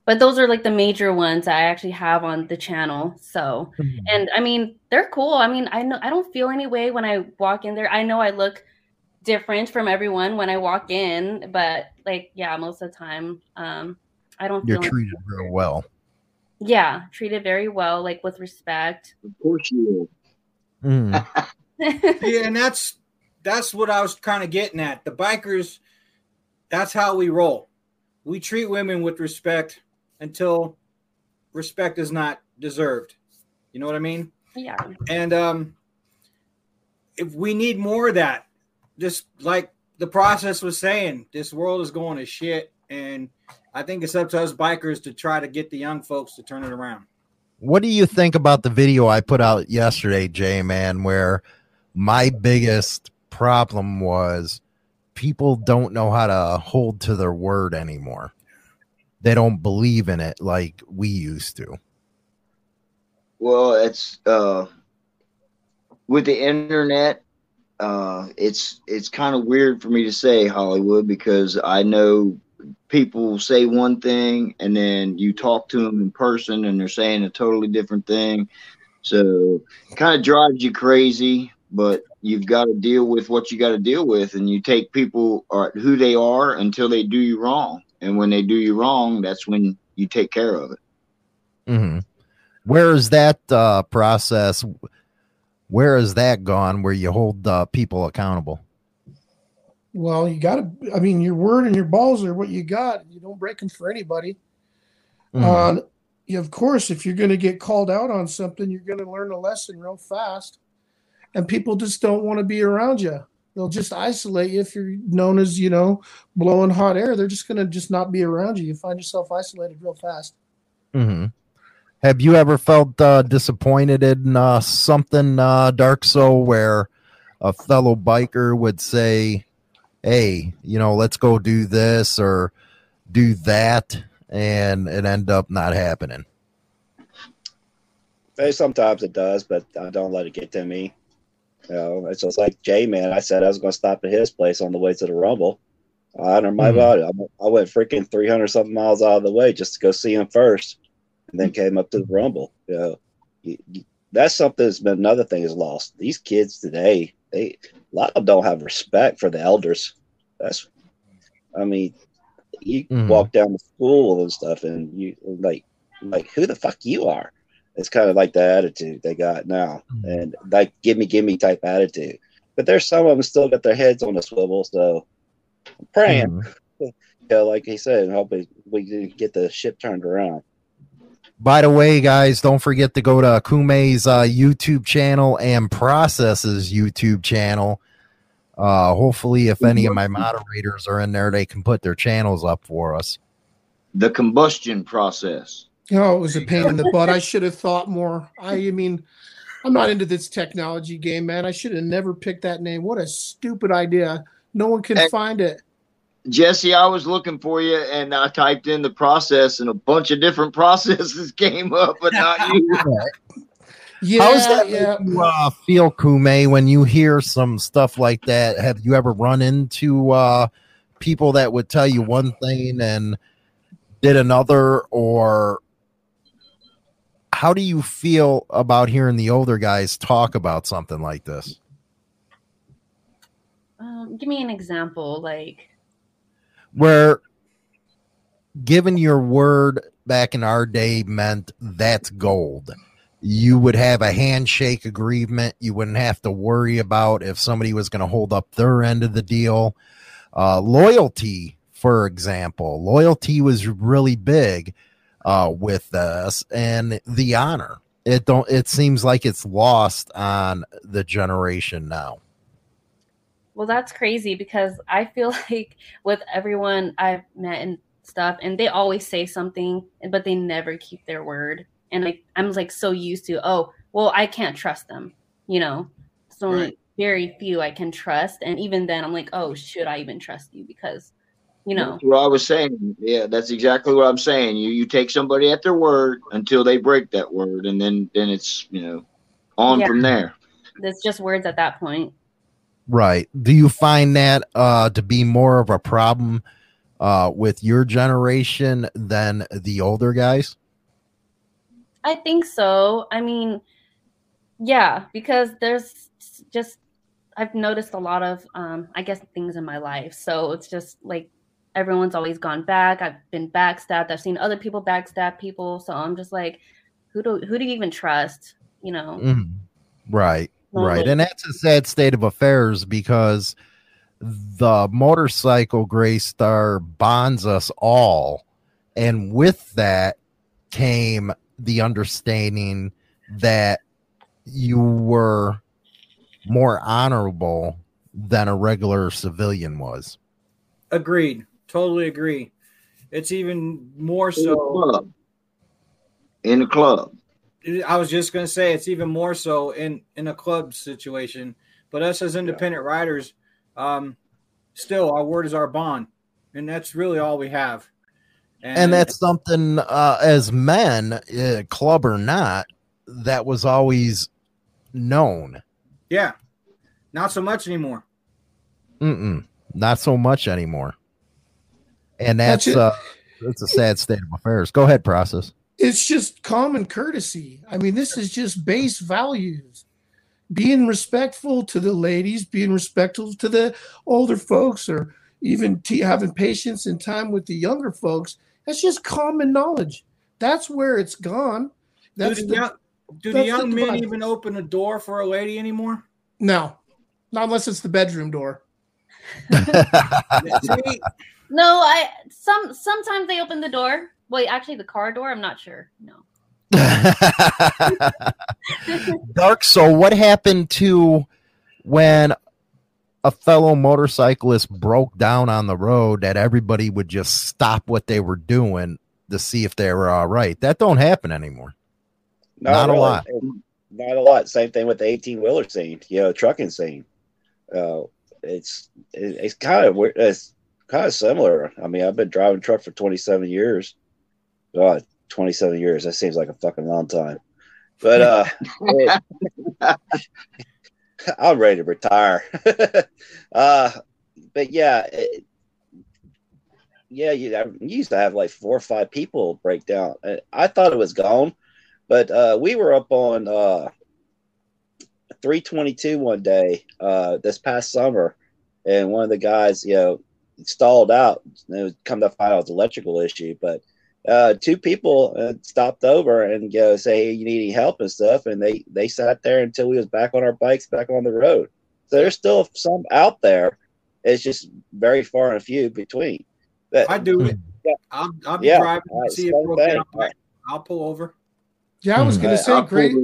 but those are like the major ones I actually have on the channel. So, and I mean, they're cool. I mean, I know I don't feel any way when I walk in there. I know I look different from everyone when I walk in, but like, yeah, most of the time, um, I don't
You're
feel
treated real well.
yeah, treated very well, like with respect.
Of course you will.
Mhm. *laughs* *laughs*
yeah, and that's that's what I was kind of getting at. The bikers, that's how we roll. We treat women with respect until respect is not deserved. You know what I mean?
yeah.
And um, if we need more of that, just like the process was saying, this world is going to shit, and I think it's up to us bikers to try to get the young folks to turn it around.
What do you think about the video I put out yesterday, Jay Man, where my biggest problem was people don't know how to hold to their word anymore. They don't believe in it like we used to.
Well, it's uh, with the internet. Uh, it's it's kind of weird for me to say Hollywood because I know people say one thing and then you talk to them in person and they're saying a totally different thing. So it kind of drives you crazy, but you've got to deal with what you got to deal with, and you take people or who they are until they do you wrong, and when they do you wrong, that's when you take care of it.
Mm-hmm. Where is that uh, process? Where is that gone? Where you hold uh, people accountable?
Well, you got to. I mean, your word and your balls are what you got. You don't break them for anybody.
Mhm.
Uh, of course, if you're going to get called out on something, you're going to learn a lesson real fast, and people just don't want to be around you. They'll just isolate you if you're known as, you know, blowing hot air. They're just going to just not be around you. You find yourself isolated real fast.
Mm-hmm. Have you ever felt uh, disappointed in uh, something, uh, Dark Soul, where a fellow biker would say, "Hey, you know, let's go do this or do that," and it end up not happening?
Sometimes it does, but I don't let it get to me. You know, it's just like J Man. I said I was going to stop at his place on the way to the Rumble. I honor my
Mhm.
body. I went freaking 300 something miles out of the way just to go see him first and then came up to the Rumble. You know, you, you- that's something that's been another thing is lost. These kids today, they a lot of them don't have respect for the elders. That's, I mean, you
Mhm.
walk down the school and stuff, and you like, like who the fuck you are? It's kind of like the attitude they got now, and like gimme, gimme type attitude. But there's some of them still got their heads on a swivel, so I'm praying.
Mhm.
You know, like he said, hopefully we can get the ship turned around.
By the way, guys, don't forget to go to Kume's uh, YouTube channel and Process's YouTube channel. Uh, hopefully, if any of my moderators are in there, they can put their channels up for us.
The combustion process.
Oh, it was a pain in the butt. I should have thought more. I, I mean, I'm not into this technology game, man. I should have never picked that name. What a stupid idea. No one can find it.
Jesse, I was looking for you and I typed in the process and a bunch of different *laughs* processes came up, but not *laughs* you.
Yeah,
How's that
yeah.
make you uh, feel, Kume, when you hear some stuff like that? Have you ever run into uh, people that would tell you one thing and did another, or how do you feel about hearing the older guys talk about something like this?
Um, give me an example. Like,
Where given your word back in our day meant that's gold. You would have a handshake agreement. You wouldn't have to worry about if somebody was going to hold up their end of the deal. Uh, loyalty, for example, loyalty was really big uh, with us, and the honor. It don't. It seems like it's lost on the generation now.
Well, that's crazy because I feel *laughs* like with everyone I've met and stuff, and they always say something, but they never keep their word. And like, I'm like so used to, oh, well, I can't trust them, you know. So
Right.
very few I can trust, and even then, I'm like, oh, should I even trust you? Because, you know,
That's what I was saying. Yeah, that's exactly what I'm saying. You you take somebody at their word until they break that word, and then then it's you know on
Yeah.
from there.
it's just words at that point.
Right. Do you find that uh, to be more of a problem uh, with your generation than the older guys?
I think so. I mean, yeah, because there's just I've noticed a lot of um I guess things in my life. So it's just like everyone's always gone back. I've been backstabbed. I've seen other people backstab people. So I'm just like who do who do you even trust? You know?
Mhm. Right.
No,
right. And that's a sad state of affairs because the motorcycle gray star bonds us all. And with that came the understanding that you were more honorable than a regular civilian was.
Agreed. Totally agree. It's even more
In the
so.
club. In the club.
I was just going to say it's even more so in in a club situation. But us as independent riders, um, still our word is our bond, and that's really all we have.
and that's something uh, as men, uh, club or not, that was always known.
yeah, not so much anymore.
Mm-mm, not so much anymore. And
That's
that's uh, that's a sad state of affairs. Go ahead, process.
It's just common courtesy. I mean, this is just base values. Being respectful to the ladies, being respectful to the older folks, or even t- having patience and time with the younger folks. That's just common knowledge. That's where it's gone. That's
do the,
the,
young, do the
that's the
young men
divide.
even open a door for a lady anymore?
no, not unless it's the bedroom door. *laughs*
No, I some sometimes they open the door. Wait, actually the car door, I'm not sure. No. *laughs*
Dark Soul, what happened to when a fellow motorcyclist broke down on the road that everybody would just stop what they were doing to see if they were all right. That don't happen anymore. Not a lot.
Not a lot. Same thing with the 18 wheeler scene, you know, trucking scene. Uh, it's it, it's kind of weird. It's kind of similar. I mean, I've been driving truck for 27 years. God, 27 years. That seems like a fucking long time. But uh, *laughs* I'm ready to retire. *laughs* uh, but yeah, it, yeah, you, I used to have like four or five people break down. I thought it was gone, but uh, we were up on uh, 322 one day uh, this past summer, and one of the guys, you know, stalled out. And it was come to find out it was electrical issue, but uh, two people uh, stopped over and go say, hey, "You need any help and stuff?" And they they sat there until we was back on our bikes, back on the road. So there's still some out there. It's just very far and few between.
But, I do it. *laughs* Yeah, I'll, I'll be yeah, driving. Uh, see it broke down. I'll pull over.
Yeah, I was going to say, great,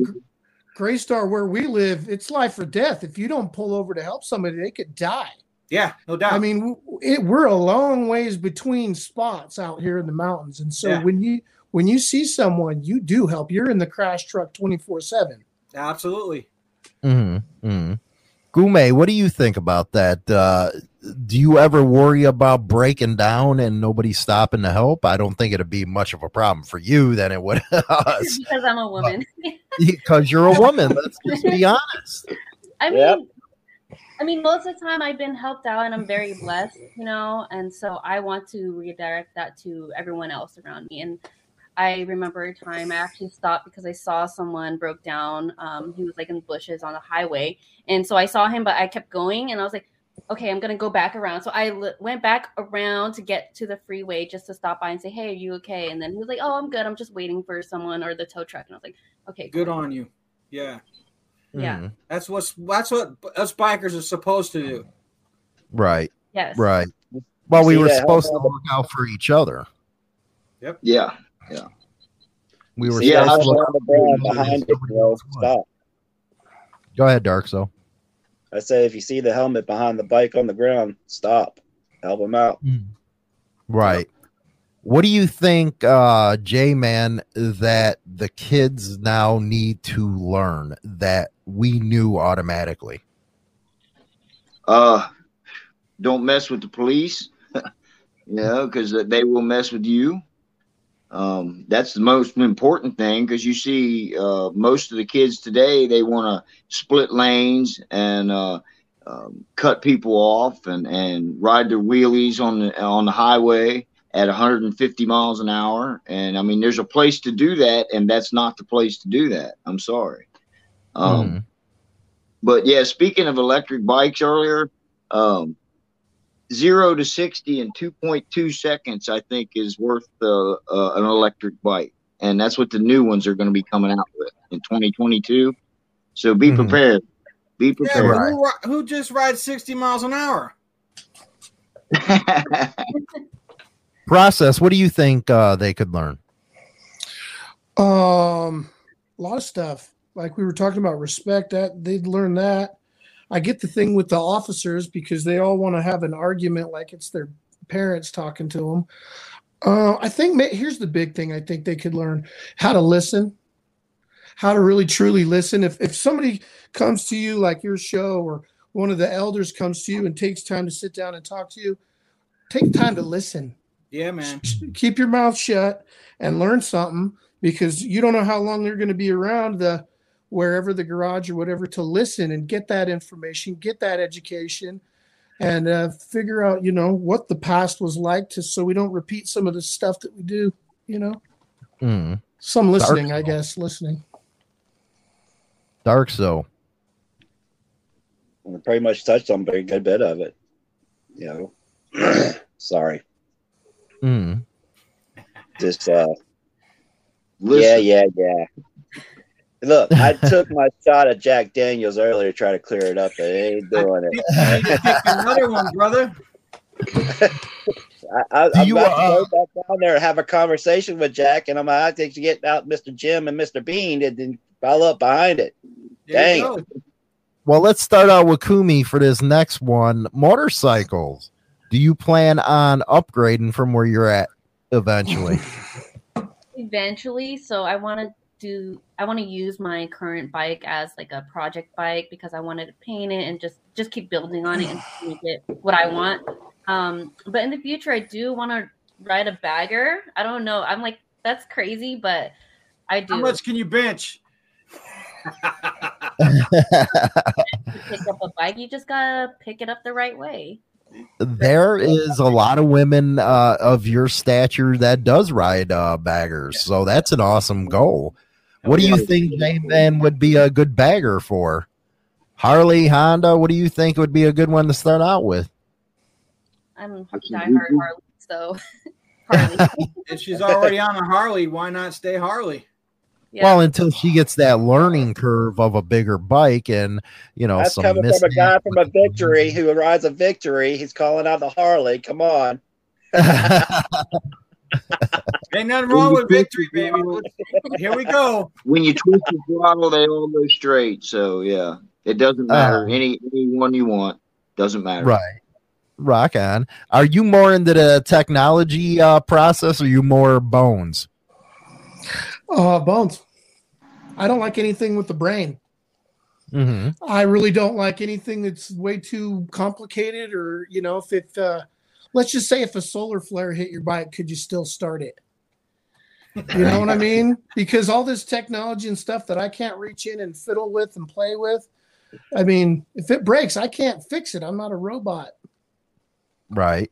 Gray Star, where we live, it's life or death. If you don't pull over to help somebody, they could die.
Yeah, no doubt.
I mean, it, we're a long ways between spots out here in the mountains, and so yeah. when you when you see someone, you do help. You're in the crash truck twenty four seven.
Absolutely.
Mm-hmm. mm-hmm. Kume, what do you think about that? Uh, do you ever worry about breaking down and nobody stopping to help? I don't think it'd be much of a problem for you than it would *laughs*
us. because I'm a woman.
because you're a woman. Let's just be *laughs* honest.
I mean, yep. I mean, most of the time I've been helped out and I'm very blessed, you know, and so I want to redirect that to everyone else around me. And I remember a time I actually stopped because I saw someone broke down. Um, he was like in the bushes on the highway. And so I saw him, but I kept going and I was like, okay, I'm going to go back around. So I l- went back around to get to the freeway just to stop by and say, hey, are you okay? And then he was like, oh, I'm good. I'm just waiting for someone or the tow truck. And I was like, okay.
Good on you. Yeah.
Yeah. Mm-hmm.
That's what's that's what us bikers are supposed to do.
Right.
Yes.
Right. Well, we were supposed to look out for each other.
Yep.
Yeah. Yeah.
We were
yeah, supposed to look out behind it, bro. Stop.
Go ahead, Dark So.
I say if you see the helmet behind the bike on the ground, stop. Help him out.
Mm. Right. What do you think, uh, J Man, that the kids now need to learn that we knew automatically?
Uh, don't mess with the police, *laughs* you know, because they will mess with you. Um, that's the most important thing because you see uh, most of the kids today they want to split lanes and uh, um, cut people off and, and ride their wheelies on the on the highway at 150 miles an hour. And I mean, there's a place to do that, and that's not the place to do that. I'm sorry. Um, mm. But yeah, speaking of electric bikes earlier, um, zero to 60 in 2.2 seconds, I think, is worth uh, uh, an electric bike. And that's what the new ones are going to be coming out with in 2022. So be mm. prepared. Be prepared.
Yeah, who, who just rides 60 miles an hour? *laughs*
process what do you think uh, they could learn?
Um a lot of stuff. Like we were talking about respect that they'd learn that. I get the thing with the officers because they all want to have an argument like it's their parents talking to them uh, i think here's the big thing i think they could learn how to listen. How to really truly listen. If, if somebody comes to you like your show or one of the elders comes to you and takes time to sit down and talk to you take time to listen
yeah, man.
Keep your mouth shut and learn something because you don't know how long they're going to be around the wherever the garage or whatever to listen and get that information, get that education, and uh, figure out you know what the past was like to so we don't repeat some of the stuff that we do. You know,
mm.
some listening, Dark I guess, listening.
Dark so.
We pretty much touched on a good bit of it. You know, *clears throat* sorry.
Mm.
Just uh, yeah, yeah, yeah. Look, I *laughs* took my shot at Jack Daniels earlier to try to clear it up, but it ain't doing it.
another one, brother. *laughs*
I, am you, about uh, to go back down there and have a conversation with Jack, and I'm about to get out Mr. Jim and Mr. Bean and then follow up behind it. Dang.
Well, let's start out with Kume for this next one. Motorcycles. Do you plan on upgrading from where you're at eventually? *laughs*
eventually. So I want to do. I want to use my current bike as like a project bike because I wanted to paint it and just just keep building on it and *sighs* make it what I want. Um, but in the future, I do want to ride a bagger. I don't know. I'm like that's crazy, but I do.
How much can you bench? *laughs* *laughs*
pick up a bike, you just gotta pick it up the right way.
There is a lot of women uh, of your stature that does ride uh, baggers, so that's an awesome goal. What do you think Jane then would be a good bagger for? Harley, Honda, what do you think would be a good one to start out with?
I'm diehard Harley, so *laughs* Harley. *laughs*
if she's already on a Harley, why not stay Harley?
Yeah. Well, until she gets that learning curve of a bigger bike, and you know,
that's coming from a guy from a victory who rides a victory. He's calling out the Harley. Come on. *laughs*
Ain't nothing wrong with victory, baby. Here we go. *laughs*
When you twist the throttle, they all go straight. So yeah, it doesn't matter. Uh, any any one you want doesn't matter.
Right. Rock on. Are you more into the technology uh, process, or are you more bones?
Uh, bones. I don't like anything with the brain.
Mm-hmm.
I really don't like anything that's way too complicated, or you know, if it, uh, let's just say, if a solar flare hit your bike, could you still start it? You know what I mean? Because all this technology and stuff that I can't reach in and fiddle with and play with, I mean, if it breaks, I can't fix it. I'm not a robot.
Right.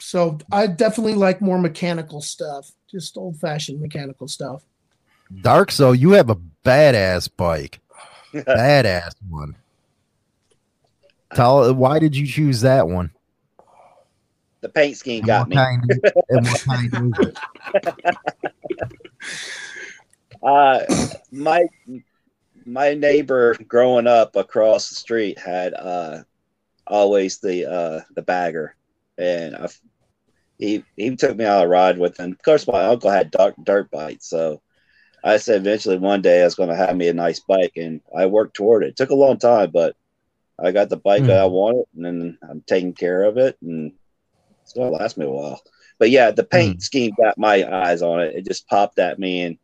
So I definitely like more mechanical stuff, just old fashioned mechanical stuff.
Dark so you have a badass bike. *laughs* badass one. Tell why did you choose that one?
The paint scheme and got me. Kind and what kind is? *laughs* Uh, my my neighbor growing up across the street had uh, always the uh, the bagger, and I, he he took me on a ride with him. Of course, my uncle had dirt, dirt bikes, so I said eventually one day I was going to have me a nice bike, and I worked toward it. it took a long time, but I got the bike mm. that I wanted, and then I'm taking care of it, and it's going to last me a while. But yeah, the paint mm. scheme got my eyes on it. It just popped at me, and,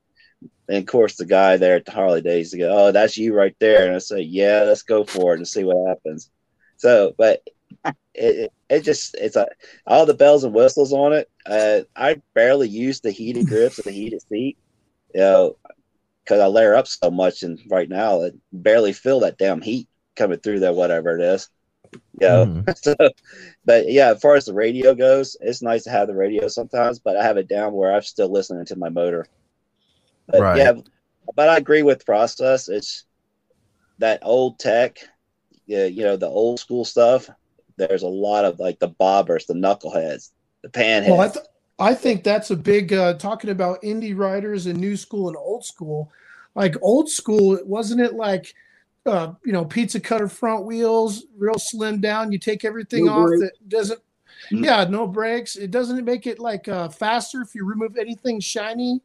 and of course the guy there at the Harley Days to go, "Oh, that's you right there," and I said, "Yeah, let's go for it and see what happens." So, but it, it just it's a all the bells and whistles on it. Uh, I barely use the heated grips and the heated seat you know, because I layer up so much, and right now I barely feel that damn heat coming through there, whatever it is. You know, mm. *laughs* so, but yeah, as far as the radio goes, it's nice to have the radio sometimes, but I have it down where I'm still listening to my motor. But right. yeah, but I agree with process. It's that old tech, yeah, you know, the old school stuff. There's a lot of like the bobbers, the knuckleheads, the panheads. Well, I, th-
I think that's a big uh, talking about indie riders and new school and old school. Like old school, wasn't it like uh, you know pizza cutter front wheels, real slim down? You take everything no off break. that doesn't. Mm-hmm. Yeah, no brakes. It doesn't make it like uh, faster if you remove anything shiny.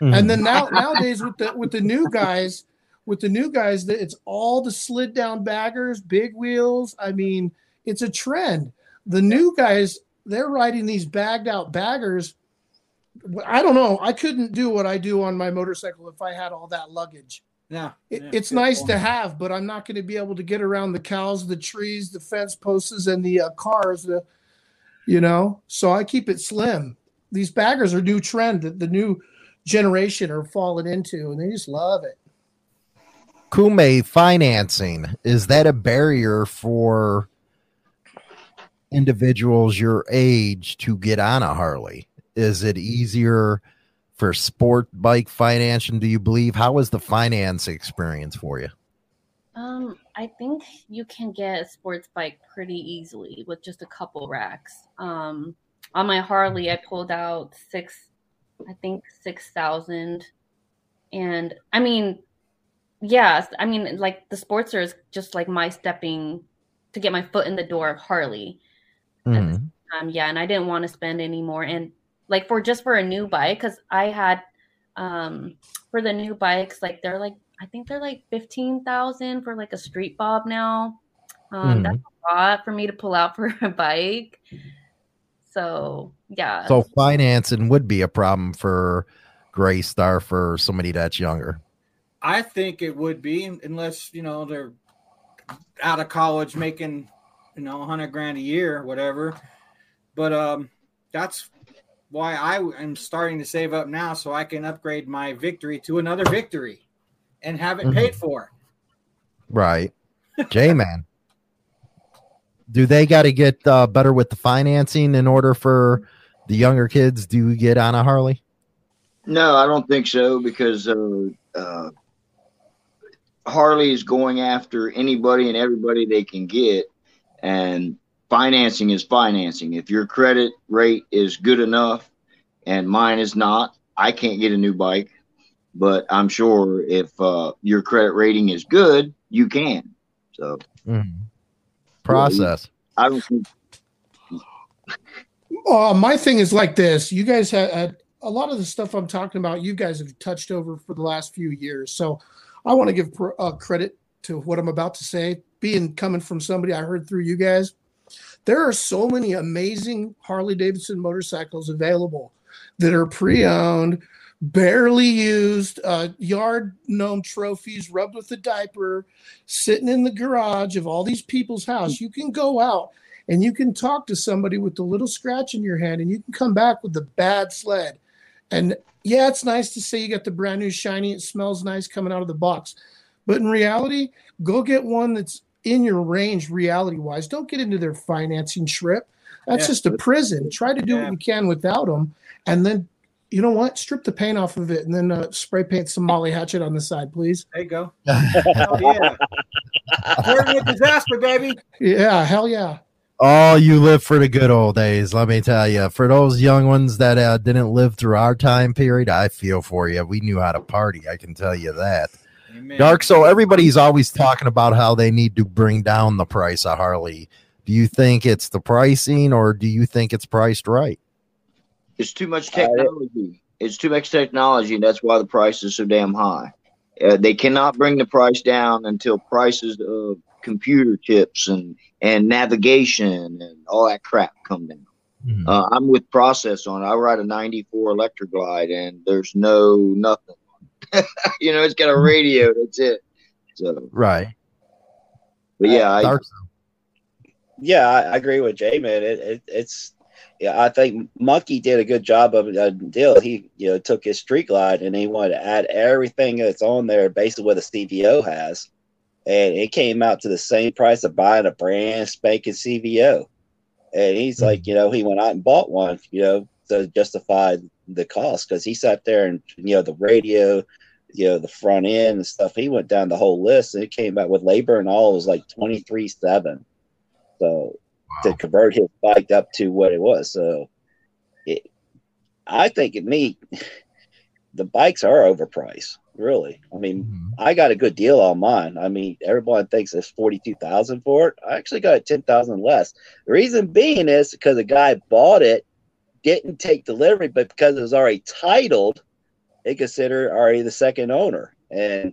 Mm-hmm. And then now nowadays with the with the new guys, with the new guys, that it's all the slid down baggers, big wheels. I mean, it's a trend. The new guys they're riding these bagged out baggers. I don't know. I couldn't do what I do on my motorcycle if I had all that luggage.
Yeah,
it,
yeah
it's nice to have, but I'm not going to be able to get around the cows, the trees, the fence posts, and the uh, cars. The, you know, so I keep it slim. These baggers are new trend that the new generation are falling into, and they just love it.
Kume financing is that a barrier for individuals your age to get on a Harley? Is it easier for sport bike financing? Do you believe? How was the finance experience for you?
Um, I think you can get a sports bike pretty easily with just a couple racks. Um, on my Harley, I pulled out six, I think six thousand, and I mean, yes, I mean like the Sportster is just like my stepping to get my foot in the door of Harley. Mm. Um, yeah, and I didn't want to spend any more. And like for just for a new bike, because I had um for the new bikes, like they're like I think they're like fifteen thousand for like a street bob now. Um, That's a lot for me to pull out *laughs* for a bike. So yeah.
So financing would be a problem for Gray Star for somebody that's younger.
I think it would be unless you know they're out of college making you know 100 grand a year whatever but um that's why i am starting to save up now so i can upgrade my victory to another victory and have it paid for
Right. J Man. Do they got to get uh, better with the financing in order for the younger kids to get on a Harley?
No, I don't think so because uh, uh, Harley is going after anybody and everybody they can get, and financing is financing. If your credit rate is good enough, and mine is not, I can't get a new bike. But I'm sure if uh, your credit rating is good, you can. So
Process.
I don't think *laughs*
Uh, my thing is like this. You guys had, had a lot of the stuff I'm talking about. You guys have touched over for the last few years. So I want to give pr- uh, credit to what I'm about to say. Being coming from somebody I heard through you guys, there are so many amazing Harley Davidson motorcycles available that are pre-owned, barely used, uh, yard gnome trophies rubbed with a diaper, sitting in the garage of all these people's house. You can go out and you can talk to somebody with a little scratch in your hand and you can come back with a bad sled. And yeah, it's nice to say you got the brand new shiny, it smells nice coming out of the box. But in reality, go get one that's in your range reality wise. Don't get into their financing trip. That's
Yeah.
just a prison. Try to do
Yeah.
what you can without them. And then, you know what? Strip the paint off of it and then uh, spray paint some Molly Hatchet on the side, please.
there you go *laughs* oh yeah Flirting with disaster baby
Yeah, hell yeah.
Oh, you live for the good old days. Let me tell you. For those young ones that uh, didn't live through our time period, I feel for you. We knew how to party. I can tell you that.
Amen.
Dark. So everybody's always talking about how they need to bring down the price of Harley. Do you think it's the pricing, or do you think it's priced right?
it's too much technology. It's too much technology, and that's why the price is so damn high. Uh, they cannot bring the price down until prices of computer chips and and navigation and all that crap come down. Uh, I'm with process on. it. I ride a '94 Electra Glide, and there's no nothing. *laughs* you know, it's got a radio. That's it. So,
Right.
but yeah, I,
Yeah, I, I agree with Jay, man. It, it, it's yeah, I think Monkey did a good job of a deal. He you know took his street glide and he wanted to add everything that's on there, basically what a CVO has, and it came out to the same price of buying a brand spanking CVO. And he's hmm. like, you know, he went out and bought one, you know, to justify the cost because he sat there and you know the radio, you know, the front end and stuff. He went down the whole list and it came back with labor and all it was like twenty three seven. So to convert his bike up to what it was. So it, I think it me the bikes are overpriced, really. I mean, mm-hmm. I got a good deal on mine. I mean, everyone thinks it's forty two thousand for it. I actually got ten thousand less. The reason being is because the guy bought it, didn't take delivery, but because it was already titled, they consider already the second owner. And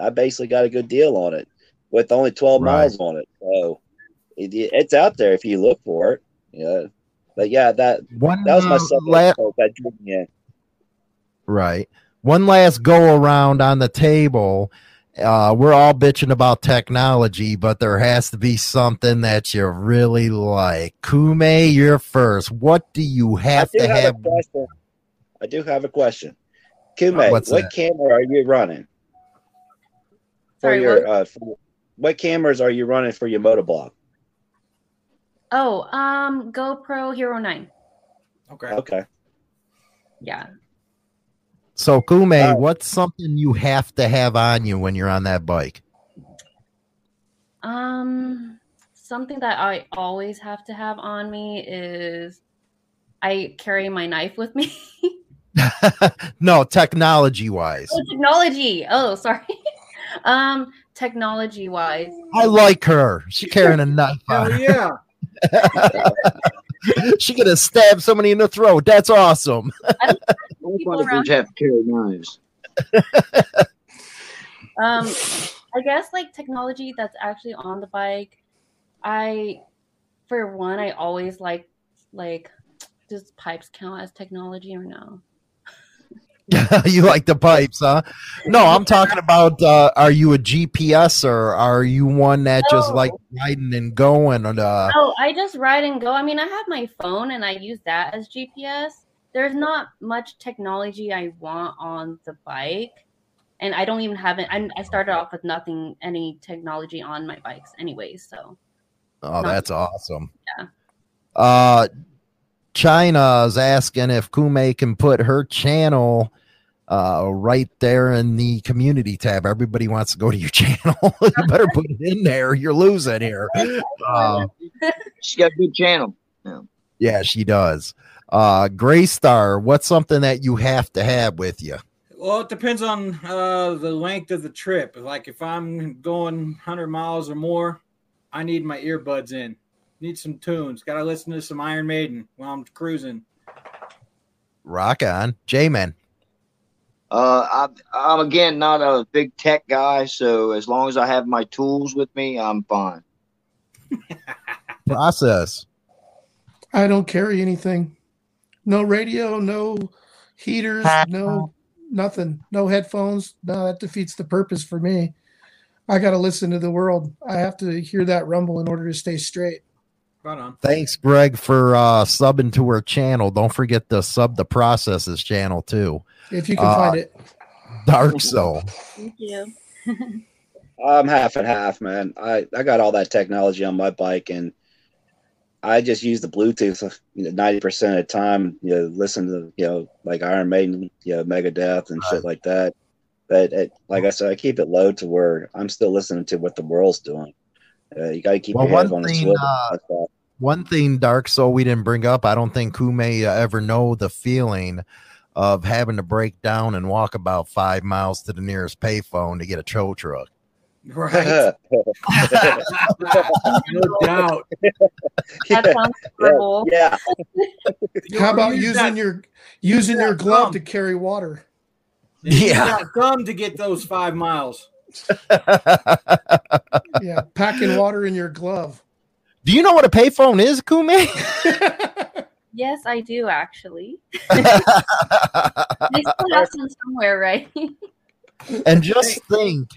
I basically got a good deal on it with only 12
Right.
miles on it. So it, it's out there if you look for it. Yeah. But yeah, that
One
that was my
uh,
second
la-
that drew me in.
Right. One last go around on the table. Uh, we're all bitching about technology, but there has to be something that you really like. Kume, you're first. What do you have
I do
to
have,
have?
a question. I do have a question. Kume,
What's
what
that?
camera are you running for
Sorry,
your
what?
uh for, what cameras are you running for your motovlog?
Oh, um, GoPro Hero 9.
okay
Okay.
Yeah.
So, Kume,
Uh,
what's something you have to have on you when you're on that bike?
Um, something that I always have to have on me is I carry my knife with me. *laughs*
no, technology wise.
oh, technology. Oh, sorry. *laughs* um, technology wise.
I like her. She carrying a knife. on
hell yeah *laughs* *laughs*
she gonna stab somebody in the throat. That's awesome. *laughs* *laughs*
People around-
have carry knives.
Um, I guess like technology that's actually on the bike. I, for one, I always like like, does pipes count as technology or no? *laughs*
you like the pipes, huh? No, I'm talking about. Uh, are you a GPS or are you one that just like riding and going? And, uh,
Oh, I just ride and go. I mean, I have my phone and I use that as GPS. There's not much technology I want on the bike, and I don't even have it. I'm, I started off with nothing, any technology on my bikes, anyways. So
oh,
No.
that's awesome.
Yeah.
Uh, China's asking if Kume can put her channel uh, right there in the community tab. Everybody wants to go to your *laughs* channel. *laughs* you better put it in there. You're losing here. *laughs* Uh,
She's got a good channel.
yeah, she does. Uh, Gray Star, what's something that you have to have with you?
Well, it depends on uh, the length of the trip. Like if I'm going 100 miles or more, I need my earbuds in. Need some tunes. Got to listen to some Iron Maiden while I'm cruising.
Rock on, J Man.
Uh, I, I'm again not a big tech guy, so as long as I have my tools with me, I'm fine. *laughs*
Process.
I don't carry anything. No radio, no heaters, no nothing, no headphones. No, that defeats the purpose for me. I got to listen to the world. I have to hear that rumble in order to stay straight.
Right on.
Thanks, Greg, for uh, subbing to our channel. Don't forget to sub the Processes channel too.
If you can
Uh,
find it.
Dark Soul.
thank you. *laughs*
I'm half and half, man. I, I got all that technology on my bike, and I just use the Bluetooth ninety percent of the time. You know, listen to you know like Iron Maiden, you know, Megadeth and shit like that. But it, like I said, I keep it low to where I'm still listening to what the world's doing. Uh, you got to keep
Well,
your head
one
on the
thing,
swivel.
uh,
That's all.
One thing, Dark Soul, we didn't bring up. I don't think Kume uh, ever know the feeling of having to break down and walk about five miles to the nearest payphone to get a tow truck.
Right. *laughs* no doubt. *laughs*
That sounds horrible. *laughs*
yeah,
How about
Use
using
that-
your using
use
your glove
thumb.
to carry water?
Yeah.
got thumb to get those five miles.
Yeah, packing water in your glove.
Do you know what a payphone is, Kume?
Yes, I do actually. *laughs* They still have some somewhere, right?
and just think,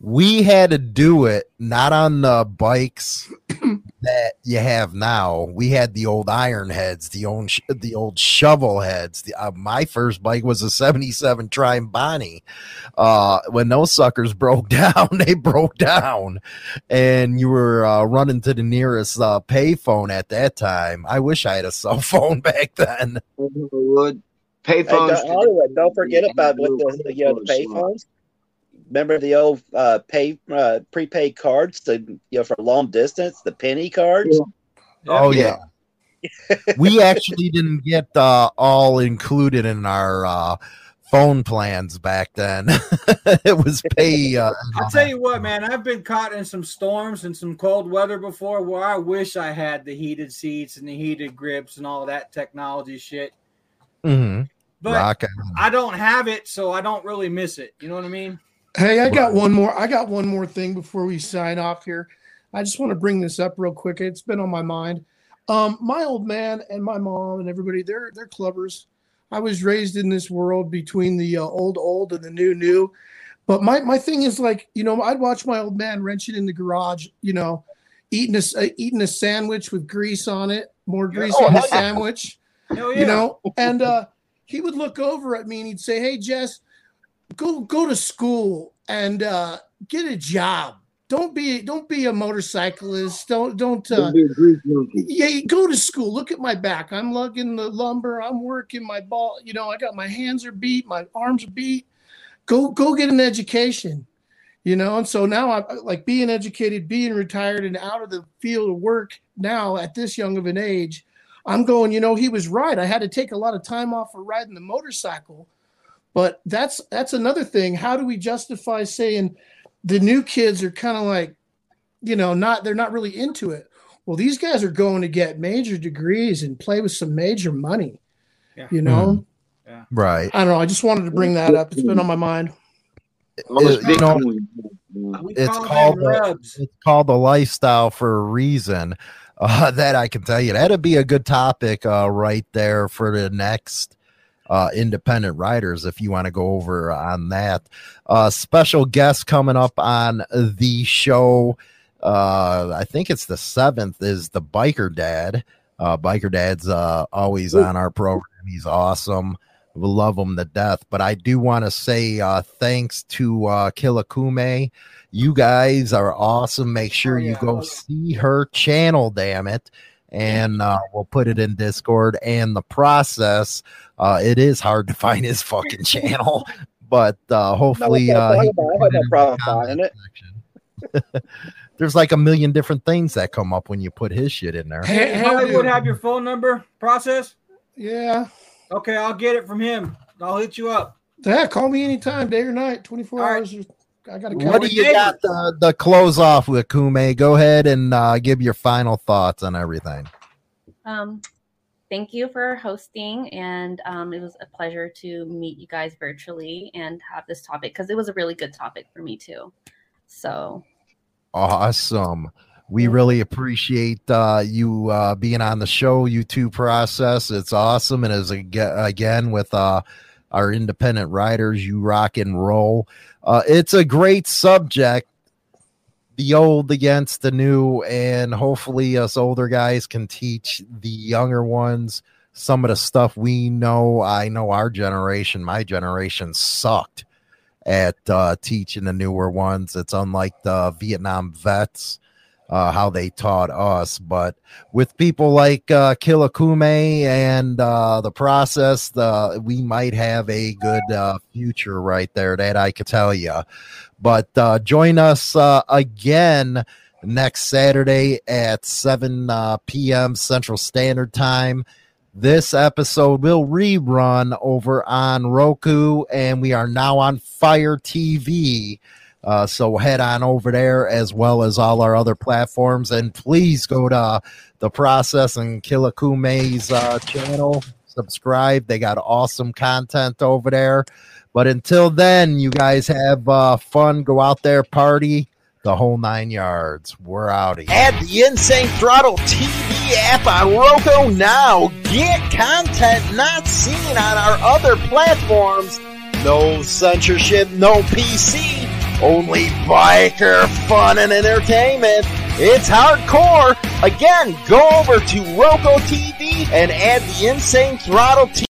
we had to do it not on the bikes that you have now. We had the old iron heads, the old sh- the old shovel heads. The, uh, my first bike was a '77 Triumph Bonnie. Uh, when those suckers *laughs* broke down, they broke down, and you were uh, running to the nearest uh, payphone at that time. I wish I had a cell *laughs* phone back then.
Would
Hey,
payphones?
don't, Hollywood, don't forget about with the you know the payphones. Remember the old uh, pay uh, prepaid cards, the you know for long distance, the penny cards.
Oh yeah. *laughs* we actually didn't get uh, all included in our uh, phone plans back then. *laughs* it was pay. Uh,
I'll tell you what, man. I've been caught in some storms and some cold weather before where I wish I had the heated seats and the heated grips and all that technology shit.
mhm.
But
Rock.
I don't have it, so I don't really miss it. You know what I mean?
Hey, I got one more. I got one more thing before we sign off here. I just want to bring this up real quick. It's been on my mind. Um, my old man and my mom and everybody, they're they're clubbers. I was raised in this world between the uh, old old and the new new. But my my thing is like, you know, I'd watch my old man wrenching in the garage, you know, eating a uh, eating a sandwich with grease on it, more grease
Oh,
on the
yeah.
sandwich
Hell yeah.
you know and uh he would look over at me and he'd say hey jess go go to school and uh get a job. Don't be don't be a motorcyclist. Don't don't uh
Don't be a grease monkey.
yeah go to school. Look at my back. I'm lugging the lumber. I'm working my ball. You know i got my hands are beat my arms are beat. Go go get an education you know? And so now i'm like being educated being retired and out of the field of work now at this young of an age i'm going you know he was right. I had to take a lot of time off for riding the motorcycle but that's that's another thing. How do we justify saying the new kids are kind of like you know not they're not really into it? Well these guys are going to get major degrees and play with some major money
Yeah.
you know?
Right.
i don't know. I just wanted to bring that up. It's been on my mind.
Those
you know, it's called the, it's called the lifestyle for a reason. *laughs* Uh, that I can tell you. That'd be a good topic uh, right there for the next uh, independent riders if you want to go over on that. Uh, special guest coming up on the show. Uh, I think it's the seventh. Is the biker dad? Uh, biker dad's uh, always on our program. He's awesome. We love him to death. But I do want to say uh, thanks to uh, Killakume. You guys are awesome. Make sure
Oh,
you go see her channel, damn it. And uh, we'll put it in Discord. And the process, uh, it is hard to find his fucking *laughs* channel, but uh, hopefully,
No,
uh, he
no
put it in the
problem finding it. *laughs*
There's like a million different things that come up when you put his shit in there.
Hey, hey,
Hollywood have your phone number process?
Yeah.
Okay, I'll get it from him. I'll hit you up.
Yeah, call me anytime, day or night, 24
All right.
hours. I got to come.
What do you got the, the close off with Kume? Go ahead and uh, give your final thoughts on everything.
Um, thank you for hosting, and um, it was a pleasure to meet you guys virtually and have this topic because it was a really good topic for me too. So
Awesome. We really appreciate uh, you uh, being on the show, YouTube process. It's awesome. And as again with uh, our independent riders, you rock and roll. Uh, it's a great subject, the old against the new, and hopefully us older guys can teach the younger ones some of the stuff we know. I know our generation, my generation sucked at uh, teaching the newer ones. It's unlike the Vietnam vets, uh, how they taught us. But with people like uh, Killakume and uh, the process, we might have a good uh, future right there. That I could tell you. But uh, join us uh, again next Saturday at 7 uh, p.m. Central Standard Time. This episode will rerun over on Roku, and we are now on Fire TV. Uh, so head on over there as well as all our other platforms, and please go to the process and Killakume's uh, channel. Subscribe; they got awesome content over there. But until then, you guys have uh, fun. Go out there, party the whole nine yards. We're out. Here Add the Insane Throttle TV app on Roku now. Get content not seen on our other platforms. No censorship, no PC. Only biker fun and entertainment. It's hardcore. Again, go over to Roku TV and add the Insane Throttle TV.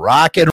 Rocket